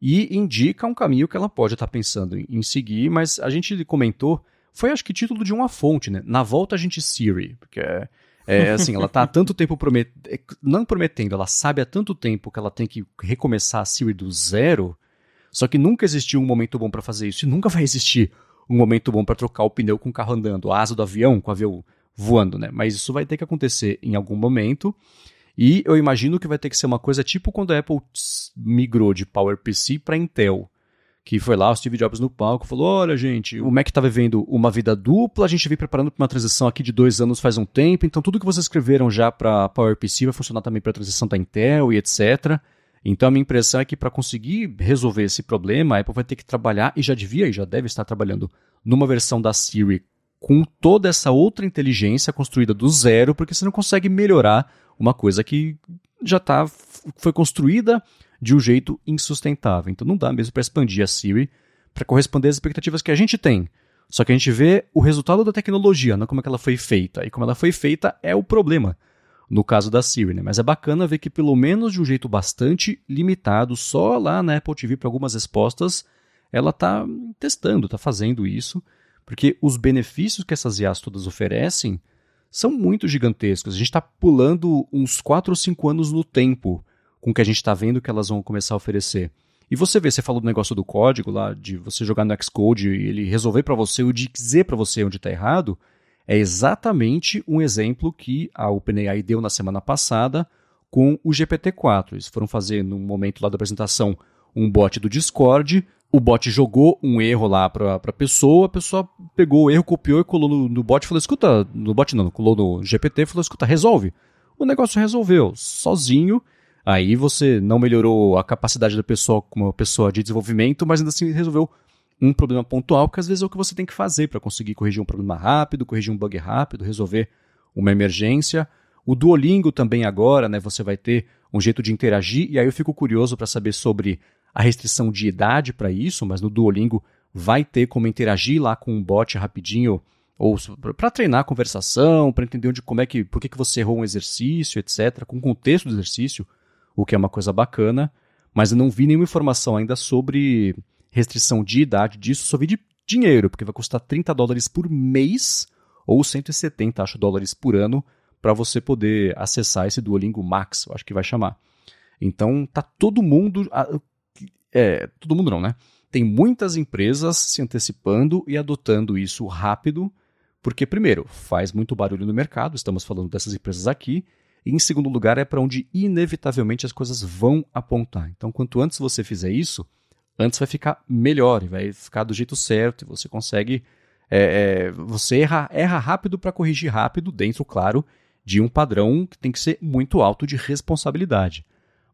e indica um caminho que ela pode estar tá pensando em, seguir, mas a gente comentou, foi acho que título de uma fonte, né? Na volta a gente Siri, porque é, é *laughs* assim, ela está há tanto tempo prometendo, não prometendo, ela sabe há tanto tempo que ela tem que recomeçar a Siri do zero, só que nunca existiu um momento bom para fazer isso, e nunca vai existir um momento bom para trocar o pneu com o carro andando, a asa do avião com o avião voando, né? Mas isso vai ter que acontecer em algum momento. E eu imagino que vai ter que ser uma coisa tipo quando a Apple migrou de PowerPC para Intel. Que foi lá o Steve Jobs no palco falou: Olha, gente, o Mac está vivendo uma vida dupla, a gente vem preparando para uma transição aqui de dois anos faz um tempo, então tudo que vocês escreveram já para PowerPC vai funcionar também para a transição da Intel e etc. Então a minha impressão é que para conseguir resolver esse problema, a Apple vai ter que trabalhar, e já devia e já deve estar trabalhando, numa versão da Siri com toda essa outra inteligência construída do zero, porque você não consegue melhorar uma coisa que já tá, foi construída de um jeito insustentável. Então não dá mesmo para expandir a Siri para corresponder às expectativas que a gente tem. Só que a gente vê o resultado da tecnologia, não como é que ela foi feita. E como ela foi feita é o problema no caso da Siri, né? Mas é bacana ver que pelo menos de um jeito bastante limitado, só lá na Apple TV para algumas respostas, ela está testando, está fazendo isso. Porque os benefícios que essas IAs todas oferecem são muito gigantescos. A gente está pulando uns 4 ou 5 anos no tempo com o que a gente está vendo que elas vão começar a oferecer. E você vê, você falou do negócio do código lá, de você jogar no Xcode e ele resolver para você ou dizer para você onde está errado, é exatamente um exemplo que a OpenAI deu na semana passada com o GPT-4. Eles foram fazer, num momento lá da apresentação, um bot do Discord o bot jogou um erro lá pra, a pessoa, a pessoa pegou o erro, copiou e colou no, no bot e falou, escuta, no bot não, colou no GPT e falou, escuta, resolve. O negócio resolveu, sozinho, aí você não melhorou a capacidade da pessoa como pessoa de desenvolvimento, mas ainda assim resolveu um problema pontual, que às vezes é o que você tem que fazer para conseguir corrigir um problema rápido, corrigir um bug rápido, resolver uma emergência. O Duolingo também agora, né, você vai ter um jeito de interagir, e aí eu fico curioso para saber sobre a restrição de idade para isso, mas no Duolingo vai ter como interagir lá com um bot rapidinho ou para treinar a conversação, para entender onde, como é que, por que, que você errou um exercício, etc., com o contexto do exercício, o que é uma coisa bacana, mas eu não vi nenhuma informação ainda sobre restrição de idade disso, só vi de dinheiro, porque vai custar 30 dólares por mês ou 170, acho, dólares por ano para você poder acessar esse Duolingo Max, acho que vai chamar. Então tá todo mundo, é, todo mundo não, né? Tem muitas empresas se antecipando e adotando isso rápido, porque primeiro, faz muito barulho no mercado, estamos falando dessas empresas aqui, e em segundo lugar é para onde inevitavelmente as coisas vão apontar. Então, quanto antes você fizer isso, antes vai ficar melhor, vai ficar do jeito certo, e você consegue. É, é, você erra, erra rápido para corrigir rápido, dentro, claro, de um padrão que tem que ser muito alto de responsabilidade.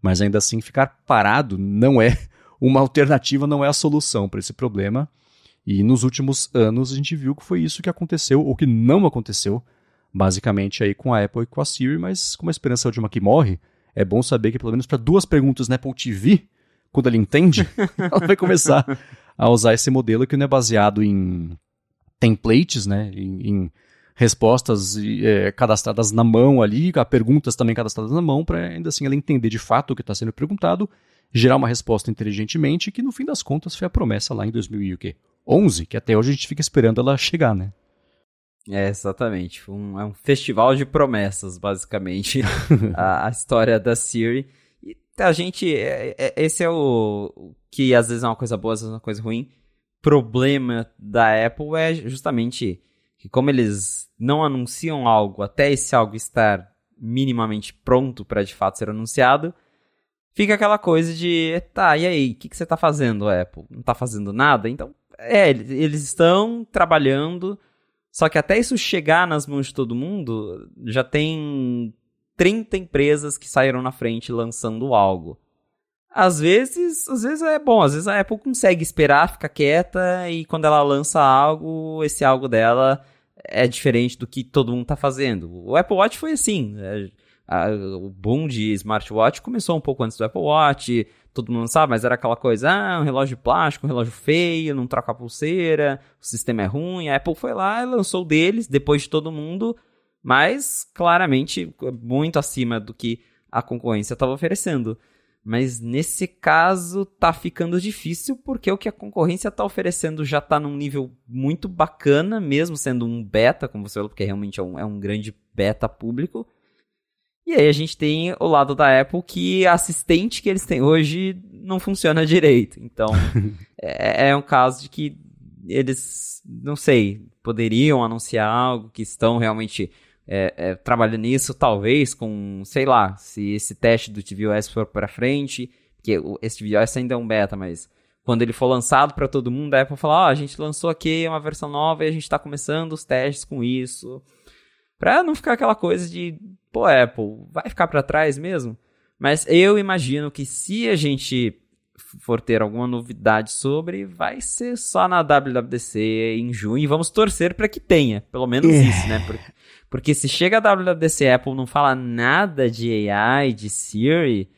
Mas ainda assim, ficar parado não é uma alternativa, não é a solução para esse problema. E nos últimos anos a gente viu que foi isso que aconteceu, ou que não aconteceu, basicamente aí com a Apple e com a Siri, mas como a esperança de uma que morre, é bom saber que pelo menos para duas perguntas na Apple TV, quando ele entende, *laughs* ela vai começar a usar esse modelo que não é baseado em templates, né, em, em respostas é, cadastradas na mão ali, perguntas também cadastradas na mão, para ainda assim ela entender de fato o que está sendo perguntado, gerar uma resposta inteligentemente, que no fim das contas foi a promessa lá em 2011, que até hoje a gente fica esperando ela chegar, né?
É, exatamente. Um, é um festival de promessas, basicamente, *laughs* a, a, história da Siri. E a gente. É, é, esse é o. que às vezes é uma coisa boa, às vezes é uma coisa ruim. Problema da Apple é justamente que como eles não anunciam algo até esse algo estar minimamente pronto para de fato ser anunciado, fica aquela coisa de, tá, e aí, o que, que você está fazendo, Apple? Não está fazendo nada? Então, é, eles estão trabalhando, só que até isso chegar nas mãos de todo mundo, já tem 30 empresas que saíram na frente lançando algo. Às vezes, às vezes é bom, às vezes a Apple consegue esperar, fica quieta e quando ela lança algo, esse algo dela é diferente do que todo mundo está fazendo. O Apple Watch foi assim. É, a, o boom de smartwatch começou um pouco antes do Apple Watch, todo mundo sabe, mas era aquela coisa, ah, um relógio plástico, um relógio feio, não troca a pulseira, o sistema é ruim. A Apple foi lá e lançou deles, depois de todo mundo, mas claramente muito acima do que a concorrência estava oferecendo. Mas nesse caso tá ficando difícil porque o que a concorrência tá oferecendo já tá num nível muito bacana, mesmo sendo um beta, como você falou, porque realmente é um, é um grande beta público. E aí a gente tem o lado da Apple que a assistente que eles têm hoje não funciona direito. Então *laughs* é, é um caso de que eles, não sei, poderiam anunciar algo que estão realmente é, é, trabalhando nisso, talvez com, sei lá, se esse teste do tvOS for para frente, porque esse tvOS ainda é um beta, mas quando ele for lançado para todo mundo, a Apple falar, ó, oh, a gente lançou aqui uma versão nova e a gente está começando os testes com isso, para não ficar aquela coisa de, pô, Apple, vai ficar para trás mesmo? Mas eu imagino que se a gente for ter alguma novidade sobre, vai ser só na WWDC em junho e vamos torcer para que tenha, pelo menos é. isso, né? Porque, porque se chega a WWDC Apple não fala nada de AI, de Siri,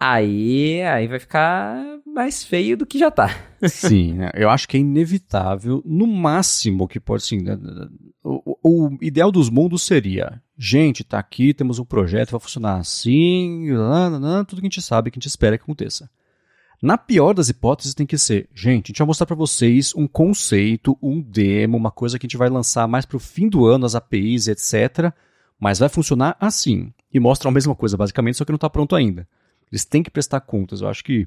aí, aí vai ficar mais feio do que já tá.
Sim, né? eu acho que é inevitável, no máximo que pode, assim? O, o, ideal dos mundos seria, gente, tá aqui, temos um projeto, vai funcionar assim, tudo que a gente sabe, que a gente espera que aconteça. Na pior das hipóteses, tem que ser, gente, a gente vai mostrar para vocês um conceito, um demo, uma coisa que a gente vai lançar mais para o fim do ano, as APIs, etc. Mas vai funcionar assim. E mostra a mesma coisa, basicamente, só que não está pronto ainda. Eles têm que prestar contas. Eu acho que.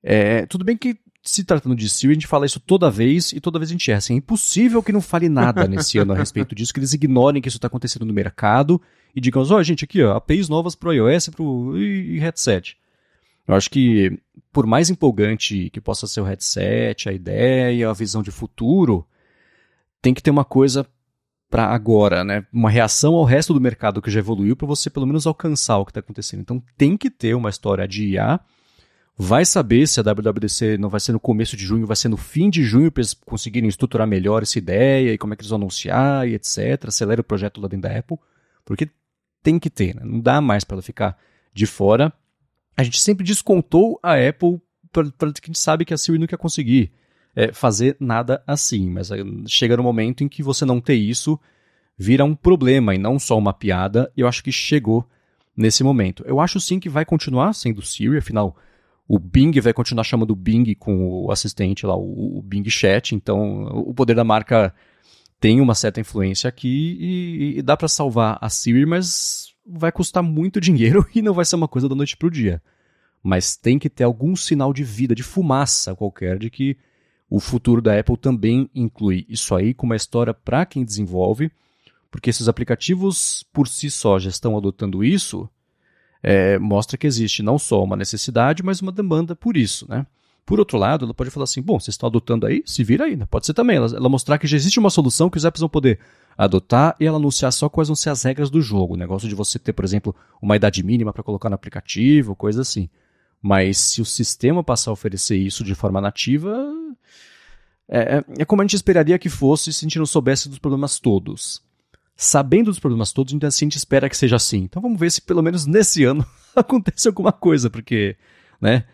É, tudo bem que se tratando de Siri, a gente fala isso toda vez e toda vez a gente erra. Assim, é impossível que não fale nada nesse ano a respeito disso, que eles ignorem que isso está acontecendo no mercado e digam, ó, oh, gente, aqui, ó, APIs novas para o iOS pro, e, e headset. Eu acho que, por mais empolgante que possa ser o headset, a ideia, a visão de futuro, tem que ter uma coisa para agora, né? Uma reação ao resto do mercado que já evoluiu para você pelo menos alcançar o que está acontecendo. Então tem que ter uma história de IA. Vai saber se a WWDC não vai ser no começo de junho, vai ser no fim de junho para eles conseguirem estruturar melhor essa ideia e como é que eles vão anunciar e etc. Acelera o projeto lá dentro da Apple, porque tem que ter, né? não dá mais para ela ficar de fora a gente sempre descontou a Apple para que a gente sabe que a Siri nunca ia conseguir. é, fazer nada assim. Mas chega no momento em que você não ter isso vira um problema e não só uma piada. E eu acho que chegou nesse momento. Eu acho sim que vai continuar sendo Siri, afinal, o Bing vai continuar chamando o Bing com o assistente lá, o, Bing Chat. Então, o poder da marca tem uma certa influência aqui e, e dá para salvar a Siri, mas vai custar muito *laughs* dinheiro e não vai ser uma coisa da noite pro dia. Mas tem que ter algum sinal de vida, de fumaça qualquer, de que o futuro da Apple também inclui isso aí com uma história para quem desenvolve, porque se os aplicativos por si só já estão adotando isso, é, mostra que existe não só uma necessidade, mas uma demanda por isso, né? Por outro lado, ela pode falar assim: bom, vocês estão adotando aí, se vira aí, né? Pode ser também. Ela, ela, mostrar que já existe uma solução que os apps vão poder adotar e ela anunciar só quais vão ser as regras do jogo. O negócio de você ter, por exemplo, uma idade mínima para colocar no aplicativo, coisa assim. Mas se o sistema passar a oferecer isso de forma nativa, é, é, é como a gente esperaria que fosse se a gente não soubesse dos problemas todos. Sabendo dos problemas todos, ainda assim a gente espera que seja assim. Então vamos ver se pelo menos nesse ano *laughs* acontece alguma coisa, porque, né?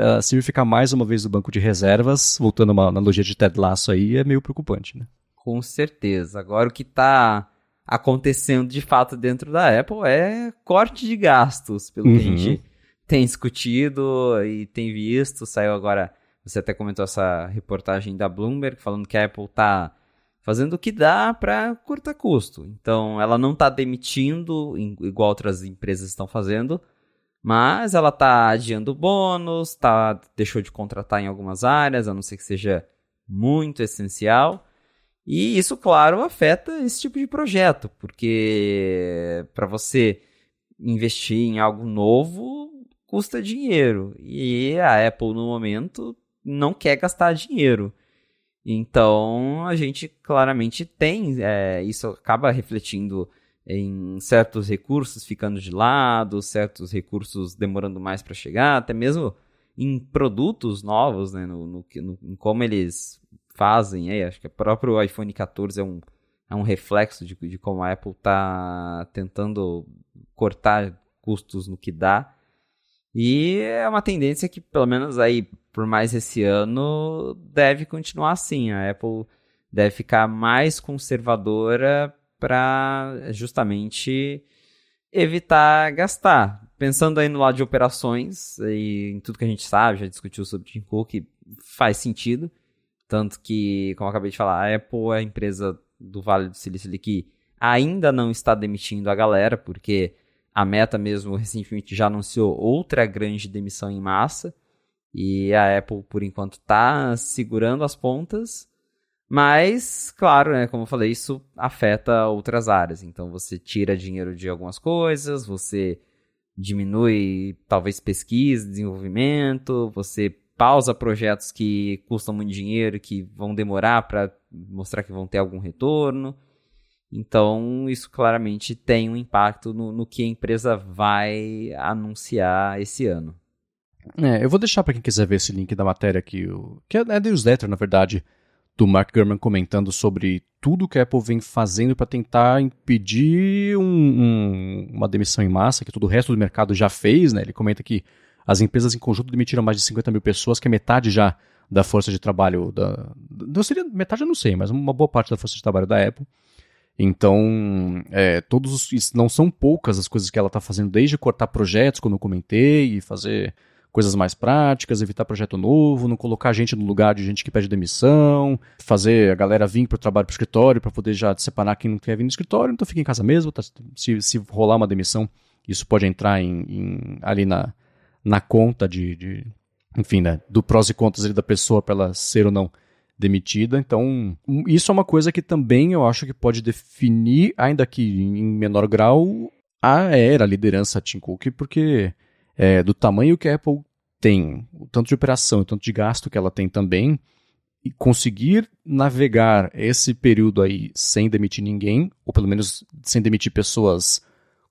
a Siri ficar mais uma vez no banco de reservas, voltando a uma analogia de Ted Lasso aí, é meio preocupante, né?
Com certeza. Agora o que está acontecendo de fato dentro da Apple é corte de gastos, pelo uhum. que a uhum. gente tem discutido e tem visto. Saiu agora, você até comentou essa reportagem da Bloomberg falando que a Apple está fazendo o que dá para cortar custo. Então, ela não está demitindo, igual outras empresas estão fazendo, mas ela tá adiando bônus, tá, deixou de contratar em algumas áreas, a não ser que seja muito essencial. E isso, claro, afeta esse tipo de projeto, porque para você investir em algo novo custa dinheiro. E a Apple, no momento, não quer gastar dinheiro. Então, a gente claramente tem, é, isso acaba refletindo em certos recursos ficando de lado, certos recursos demorando mais para chegar, até mesmo em produtos novos, né, no, no, no, em como eles fazem. É, acho que o próprio iPhone 14 é um, é um reflexo de, de como a Apple está tentando cortar custos no que dá. E é uma tendência que, pelo menos aí por mais esse ano, deve continuar assim. A Apple deve ficar mais conservadora para justamente evitar gastar. Pensando aí no lado de operações e em tudo que a gente sabe, já discutiu sobre Tim Cook, faz sentido. Tanto que, como eu acabei de falar, a Apple é a empresa do Vale do Silício ali que ainda não está demitindo a galera, porque a Meta mesmo recentemente já anunciou outra grande demissão em massa. E a Apple, por enquanto, está segurando as pontas. Mas, claro, né, como eu falei, isso afeta outras áreas. Então você tira dinheiro de algumas coisas, você diminui talvez pesquisa, desenvolvimento, você pausa projetos que custam muito dinheiro, que vão demorar para mostrar que vão ter algum retorno. Então, isso claramente tem um impacto no, no que a empresa vai anunciar esse ano.
É, eu vou deixar para quem quiser ver esse link da matéria aqui, que é, é newsletter, na verdade, do Mark Gurman comentando sobre tudo que a Apple vem fazendo para tentar impedir um, um, uma demissão em massa, que todo o resto do mercado já fez. Né? Ele comenta que as empresas em conjunto demitiram mais de 50 mil pessoas, que é metade já da força de trabalho da. Não seria metade, eu não sei, mas uma boa parte da força de trabalho da Apple. Então, é, todos os, não são poucas as coisas que ela está fazendo, desde cortar projetos, como eu comentei, e fazer coisas mais práticas, evitar projeto novo, não colocar gente no lugar de gente que pede demissão, fazer a galera vir para o trabalho para o escritório para poder já separar quem não quer vir no escritório, então fica em casa mesmo. Tá, se, se rolar uma demissão, isso pode entrar em, em, ali na, na conta de, de enfim, né, do prós e contras da pessoa para ela ser ou não demitida. Então, isso é uma coisa que também eu acho que pode definir, ainda que em menor grau, a era, a liderança Tim Cook, porque é, do tamanho que a Apple tem, o tanto de operação o tanto de gasto que ela tem também, e conseguir navegar esse período aí sem demitir ninguém, ou pelo menos sem demitir pessoas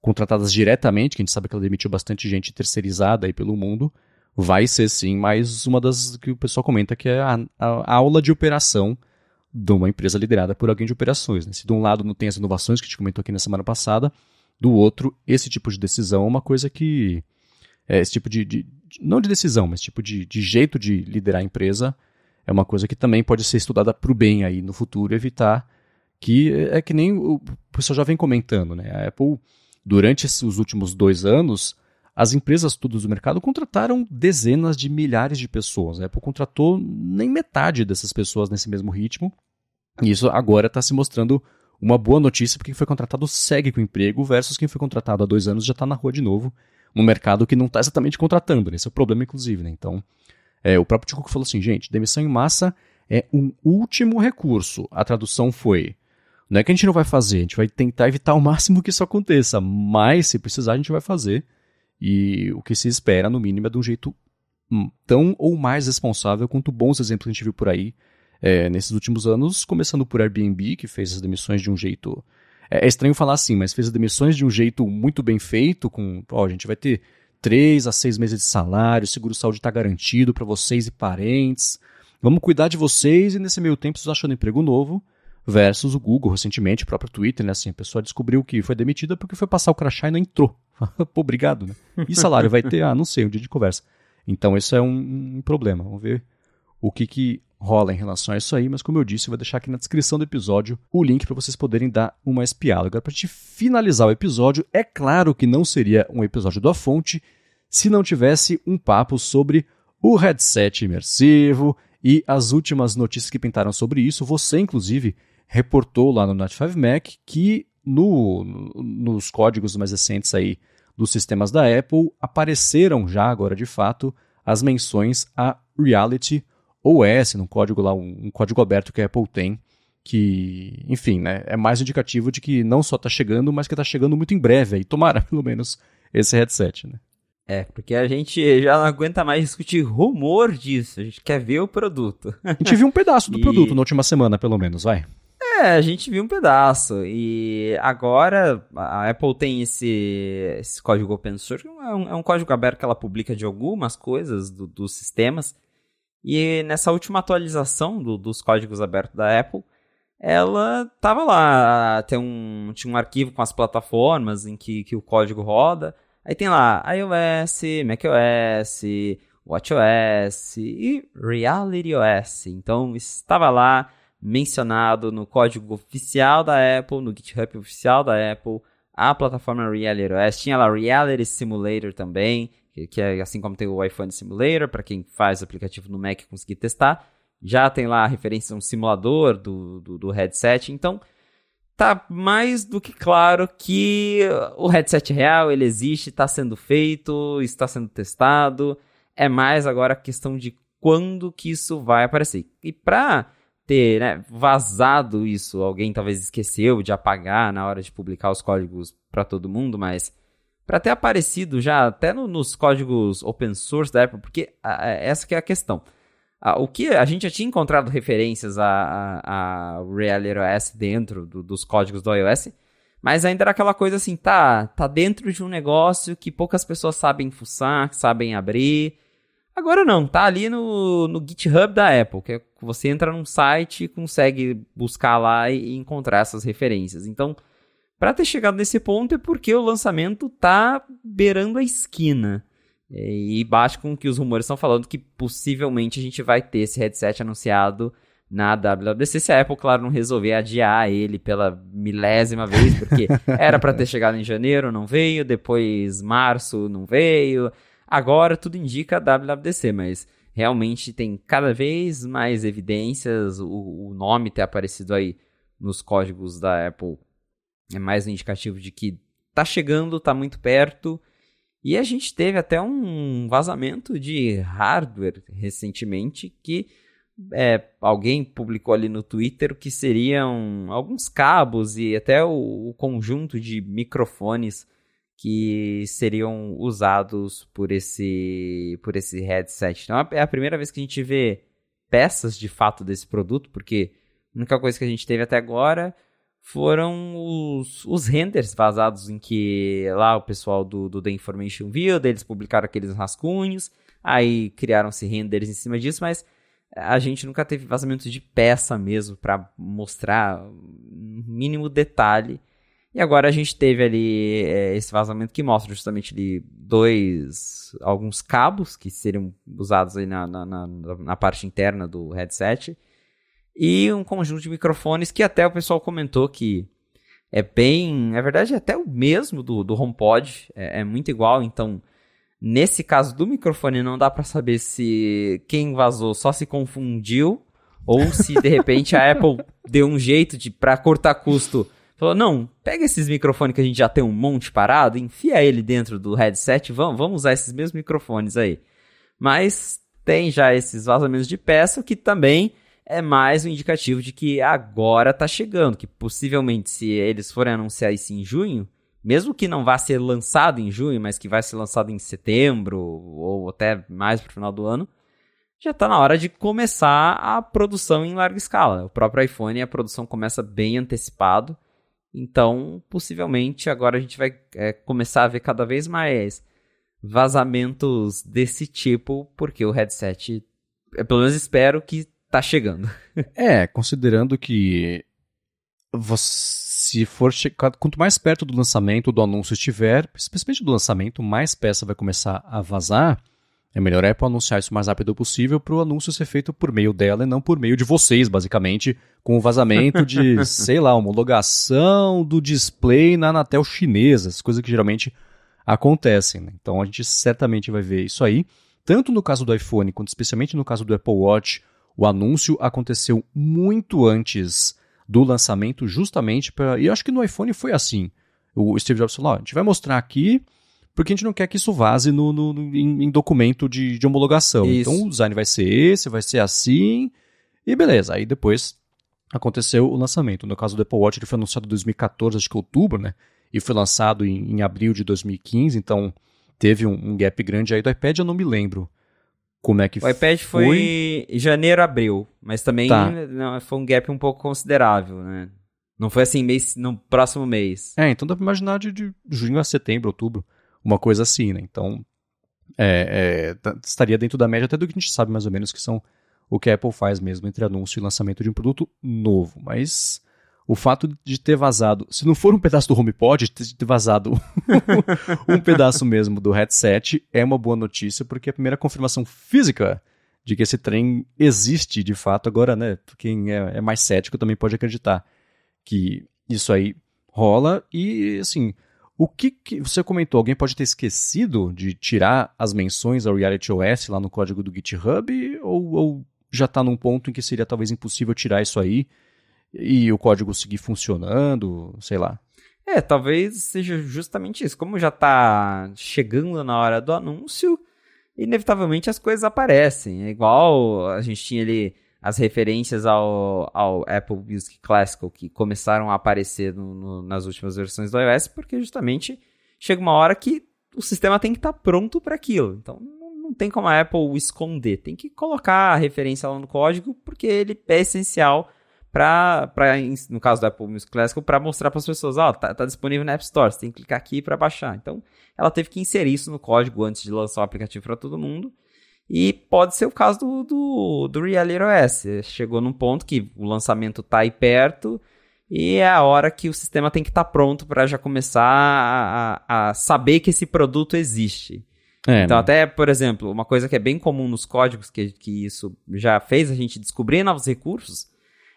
contratadas diretamente, que a gente sabe que ela demitiu bastante gente terceirizada aí pelo mundo, vai ser sim mais uma das que o pessoal comenta que é a, a, aula de operação de uma empresa liderada por alguém de operações. Né? Se de um lado não tem as inovações que a gente comentou aqui na semana passada, do outro, esse tipo de decisão é uma coisa que é, esse tipo de, de, não de decisão, mas tipo de, de jeito de liderar a empresa é uma coisa que também pode ser estudada para o bem aí no futuro, evitar que é que nem o pessoal já vem comentando, né? A Apple, durante os últimos dois anos, as empresas todas do mercado contrataram dezenas de milhares de pessoas. A Apple contratou nem metade dessas pessoas nesse mesmo ritmo. E isso agora está se mostrando uma boa notícia, porque quem foi contratado segue com emprego, versus quem foi contratado há dois anos já está na rua de novo, no mercado que não está exatamente contratando. Né? Esse é o problema, inclusive. Né? Então, é, o próprio Tico falou assim, gente, demissão em massa é um último recurso. A tradução foi, não é que a gente não vai fazer, a gente vai tentar evitar o máximo que isso aconteça, mas se precisar a gente vai fazer. E o que se espera, no mínimo, é de um jeito hum, tão ou mais responsável quanto bons exemplos que a gente viu por aí é, nesses últimos anos, começando por Airbnb, que fez as demissões de um jeito. É, é estranho falar assim, mas fez as demissões de um jeito muito bem feito, com. Ó, a gente vai ter três a seis meses de salário, seguro-saúde está garantido para vocês e parentes. Vamos cuidar de vocês e nesse meio tempo vocês achando emprego novo. Versus o Google, recentemente, o próprio Twitter, né? Assim, a pessoa descobriu que foi demitida porque foi passar o crachá e não entrou. *laughs* Pô, obrigado, né? E salário vai ter? Ah, não sei, um dia de conversa. Então, isso é um, problema. Vamos ver o que, que rola em relação a isso aí, mas como eu disse, eu vou deixar aqui na descrição do episódio o link para vocês poderem dar uma espiada. Agora, para gente finalizar o episódio, é claro que não seria um episódio da fonte se não tivesse um papo sobre o headset imersivo e as últimas notícias que pintaram sobre isso. Você, inclusive, reportou lá no Note5 Mac que no, nos códigos mais recentes aí dos sistemas da Apple apareceram já agora de fato as menções a Reality OS, num código lá, um, um código aberto que a Apple tem, que, enfim, né, é mais indicativo de que não só está chegando, mas que está chegando muito em breve aí, tomara *laughs* pelo menos esse headset, né?
É, porque a gente já não aguenta mais discutir rumor disso, a gente quer ver o produto.
A gente viu um pedaço do *laughs* e... produto na última semana, pelo menos, vai.
É, a gente viu um pedaço. E agora a Apple tem esse, esse código open source, é um, é um código aberto que ela publica de algumas coisas do, dos sistemas. E nessa última atualização do, dos códigos abertos da Apple, ela tava lá, tem um, tinha um arquivo com as plataformas em que, que o código roda. Aí tem lá iOS, macOS, WatchOS e RealityOS. Então estava lá mencionado no código oficial da Apple, no GitHub oficial da Apple, a plataforma RealityOS. Tinha lá Reality Simulator também, que é assim como tem o iPhone Simulator, para quem faz o aplicativo no Mac conseguir testar. Já tem lá a referência a um simulador do, do, do headset, então tá mais do que claro que o headset real, ele existe, está sendo feito, está sendo testado. É mais agora a questão de quando que isso vai aparecer. E para ter né, vazado isso, alguém talvez esqueceu de apagar na hora de publicar os códigos para todo mundo, mas para ter aparecido já até no, nos códigos open source da Apple, porque a, a, essa que é a questão. A, o que a gente já tinha encontrado referências a, a, Reality OS dentro do, dos códigos do iOS, mas ainda era aquela coisa assim, tá, tá dentro de um negócio que poucas pessoas sabem fuçar, sabem abrir. Agora não, tá ali no, no GitHub da Apple, que é, você entra num site e consegue buscar lá e, encontrar essas referências. Então, para ter chegado nesse ponto é porque o lançamento tá beirando a esquina. E bate com que os rumores estão falando que possivelmente a gente vai ter esse headset anunciado na WWDC, se a Apple, claro, não resolver adiar ele pela milésima vez, porque *laughs* era para ter chegado em janeiro, não veio, depois março, não veio. Agora tudo indica a WWDC, mas realmente tem cada vez mais evidências, o, o nome ter aparecido aí nos códigos da Apple é mais um indicativo de que tá chegando, tá muito perto. E a gente teve até um vazamento de hardware recentemente que é, alguém publicou ali no Twitter que seriam alguns cabos e até o, o conjunto de microfones que seriam usados por esse por esse headset. Então é a primeira vez que a gente vê peças de fato desse produto, porque a única coisa que a gente teve até agora foram os, os renders vazados em que lá o pessoal do, do The Information viu, eles publicaram aqueles rascunhos, aí criaram-se renders em cima disso, mas a gente nunca teve vazamento de peça mesmo para mostrar mínimo detalhe. E agora a gente teve ali é, esse vazamento que mostra justamente ali dois, alguns cabos que seriam usados aí na, na, na, na parte interna do headset e um conjunto de microfones que até o pessoal comentou que é bem, na verdade é até o mesmo do, do HomePod, é, é muito igual, então nesse caso do microfone não dá para saber se quem vazou só se confundiu ou se de repente a *laughs* Apple deu um jeito de para cortar custo Falou, não, pega esses microfones que a gente já tem um monte parado, enfia ele dentro do headset, vamos, vamos usar esses mesmos microfones aí. Mas tem já esses vazamentos de peça, que também é mais um indicativo de que agora tá chegando, que possivelmente se eles forem anunciar isso em junho, mesmo que não vá ser lançado em junho, mas que vai ser lançado em setembro ou até mais pro final do ano, já está na hora de começar a produção em larga escala. O próprio iPhone, a produção começa bem antecipado. Então, possivelmente, agora a gente vai é, começar a ver cada vez mais vazamentos desse tipo, porque o headset, eu pelo menos espero que tá chegando. *laughs*
é, considerando que se for quanto mais perto do lançamento do anúncio estiver, especialmente do lançamento, mais peça vai começar a vazar. É melhor a Apple anunciar isso o mais rápido possível para o anúncio ser feito por meio dela e não por meio de vocês, basicamente, com o vazamento de, *laughs* sei lá, homologação do display na Anatel chinesa, as coisas que geralmente acontecem. Né? Então a gente certamente vai ver isso aí. Tanto no caso do iPhone, quanto especialmente no caso do Apple Watch, o anúncio aconteceu muito antes do lançamento, justamente para. E eu acho que no iPhone foi assim. O Steve Jobs falou: a gente vai mostrar aqui porque a gente não quer que isso vaze no, no, no em, em, documento de, de homologação. Isso. Então o design vai ser esse, vai ser assim, e beleza. Aí depois aconteceu o lançamento. No caso do Apple Watch, ele foi anunciado em 2014, acho que outubro, né? E foi lançado em, em abril de 2015, então teve um, um, gap grande aí. Do iPad eu não me lembro como é que
foi. O iPad foi, foi janeiro, abril, mas também tá. não, foi um gap um pouco considerável, né? Não foi assim mês, no próximo mês.
É, então dá pra imaginar de, de junho a setembro, outubro uma coisa assim, né? Então, é, é, estaria dentro da média até do que a gente sabe mais ou menos que são o que a Apple faz mesmo entre anúncio e lançamento de um produto novo. Mas o fato de ter vazado, se não for um pedaço do HomePod, de ter vazado *laughs* um pedaço mesmo do headset, é uma boa notícia, porque é a primeira confirmação física de que esse trem existe de fato. Agora, né, quem é, é mais cético também pode acreditar que isso aí rola e, assim, o que, que, você comentou? Alguém pode ter esquecido de tirar as menções ao Reality OS lá no código do GitHub? Ou, ou já está num ponto em que seria talvez impossível tirar isso aí e o código seguir funcionando? Sei lá.
É, talvez seja justamente isso. Como já está chegando na hora do anúncio, inevitavelmente as coisas aparecem. É igual a gente tinha ali as referências ao, ao Apple Music Classical que começaram a aparecer no, no, nas últimas versões do iOS, porque justamente chega uma hora que o sistema tem que estar tá pronto para aquilo. Então não, não, tem como a Apple esconder, tem que colocar a referência lá no código, porque ele é essencial para, no caso do Apple Music Classical, para mostrar para as pessoas, ó, oh, tá, tá, disponível na App Store, você tem que clicar aqui para baixar. Então ela teve que inserir isso no código antes de lançar o aplicativo para todo mundo. E pode ser o caso do, do, do Reality OS. Chegou num ponto que o lançamento está aí perto e é a hora que o sistema tem que estar tá pronto para já começar a, a, saber que esse produto existe. É, então, né? até, por exemplo, uma coisa que é bem comum nos códigos, que, que isso já fez a gente descobrir novos recursos,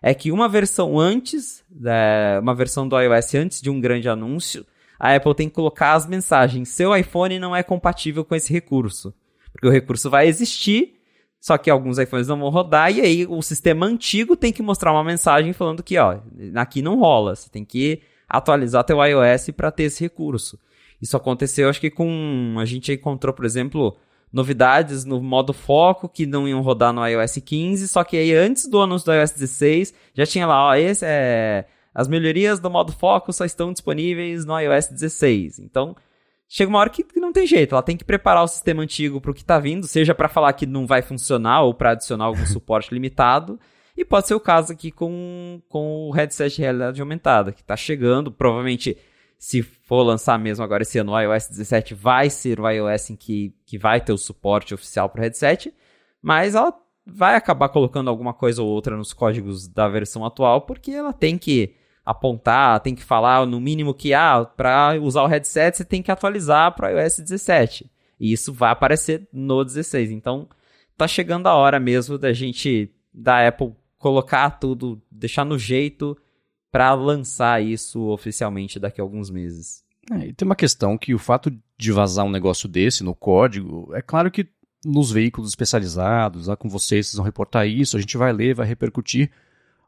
é que uma versão antes, da, uma versão do iOS antes de um grande anúncio, a Apple tem que colocar as mensagens: seu iPhone não é compatível com esse recurso. Porque o recurso vai existir, só que alguns iPhones não vão rodar, e aí o sistema antigo tem que mostrar uma mensagem falando que, ó, aqui não rola, você tem que atualizar teu iOS para ter esse recurso. Isso aconteceu, acho que com. A gente encontrou, por exemplo, novidades no modo foco que não iam rodar no iOS 15, só que aí antes do anúncio do iOS 16 já tinha lá, ó, esse é. As melhorias do modo foco só estão disponíveis no iOS 16. Então, chega uma hora que, não tem jeito, ela tem que preparar o sistema antigo para o que está vindo, seja para falar que não vai funcionar ou para adicionar algum *laughs* suporte limitado. E pode ser o caso aqui com, com o headset de realidade aumentada, que está chegando, provavelmente se for lançar mesmo agora esse ano o iOS 17, vai ser o iOS em que, que vai ter o suporte oficial para o headset, mas ela vai acabar colocando alguma coisa ou outra nos códigos da versão atual, porque ela tem que apontar, tem que falar no mínimo que, ah, para usar o headset você tem que atualizar para iOS 17. E isso vai aparecer no 16. Então, tá chegando a hora mesmo da gente, da Apple, colocar tudo, deixar no jeito para lançar isso oficialmente daqui a alguns meses.
É, e tem uma questão que o fato de vazar um negócio desse no código, é claro que nos veículos especializados, lá com vocês, vocês vão reportar isso, a gente vai ler, vai repercutir,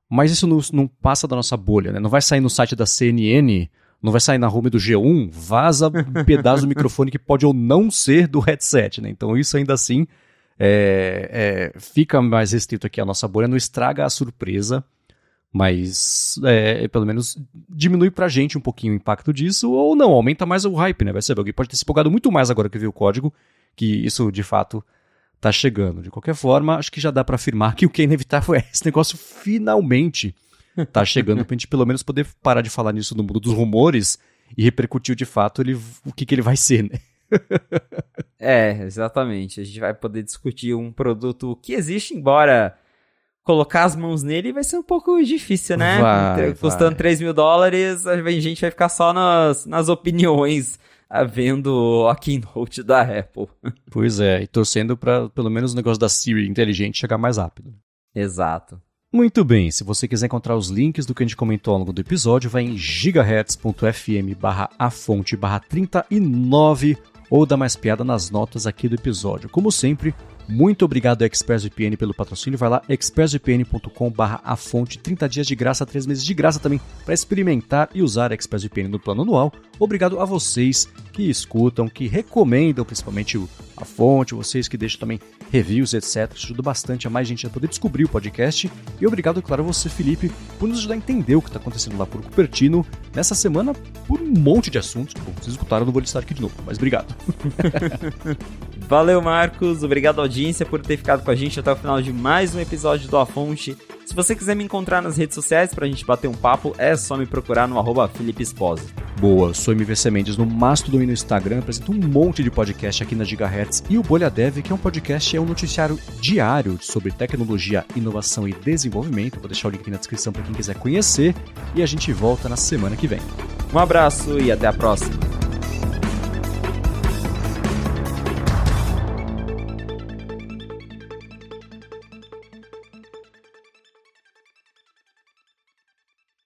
mas isso não, não passa da nossa bolha, né? Não vai sair no site da CNN, não vai sair na home do G1, vaza um *laughs* pedaço do microfone que pode ou não ser do headset, né? Então isso ainda assim é, é, fica mais restrito aqui a nossa bolha, não estraga a surpresa, mas é, pelo menos diminui pra gente um pouquinho o impacto disso, ou não, aumenta mais o hype, né? Vai ser, alguém pode ter se empolgado muito mais agora que viu o código, que isso de fato tá chegando. De qualquer forma, acho que já dá para afirmar que o que é inevitável *laughs* é esse negócio finalmente tá chegando pra gente pelo menos poder parar de falar nisso no mundo dos rumores e repercutir de fato ele, o que, que ele vai ser, né?
é, exatamente. A gente vai poder discutir um produto que existe, embora colocar as mãos nele vai ser um pouco difícil, né?
Vai,
Custando
vai.
3 mil dólares, a gente vai ficar só nas, nas opiniões vendo a keynote da Apple. *laughs*
Pois é, e torcendo para pelo menos o negócio da Siri inteligente chegar mais rápido.
Exato.
Muito bem, se você quiser encontrar os links do que a gente comentou ao longo do episódio, vai em gigahertz.fm barra a fonte barra 39 ou dá mais piada nas notas aqui do episódio. Como sempre, muito obrigado ExpressVPN pelo patrocínio. Vai lá, expressvpn.com barra a fonte, 30 dias de graça, 3 meses de graça também para experimentar e usar ExpressVPN no plano anual. Obrigado a vocês que escutam, que recomendam principalmente a fonte, vocês que deixam também reviews, etc. Isso ajuda bastante a mais gente a poder descobrir o podcast. E obrigado, claro, a você, Felipe, por nos ajudar a entender o que está acontecendo lá por Cupertino nessa semana por um monte de assuntos. Bom, vocês escutaram, não vou listar aqui de novo, mas obrigado. *laughs*
Valeu, Marcos. Obrigado, audiência, por ter ficado com a gente até o final de mais um episódio do A Fonte. Se você quiser me encontrar nas redes sociais pra gente bater um papo, é só me procurar no arroba Felipe Esposa.
Boa, sou MVC Mendes no Mastodon e no Instagram, apresento um monte de podcast aqui na Gigahertz e o Bolha Dev, que é um podcast, é um noticiário diário sobre tecnologia, inovação e desenvolvimento. Vou deixar o link aqui na descrição para quem quiser conhecer e a gente volta na semana que vem.
Um abraço e até a próxima.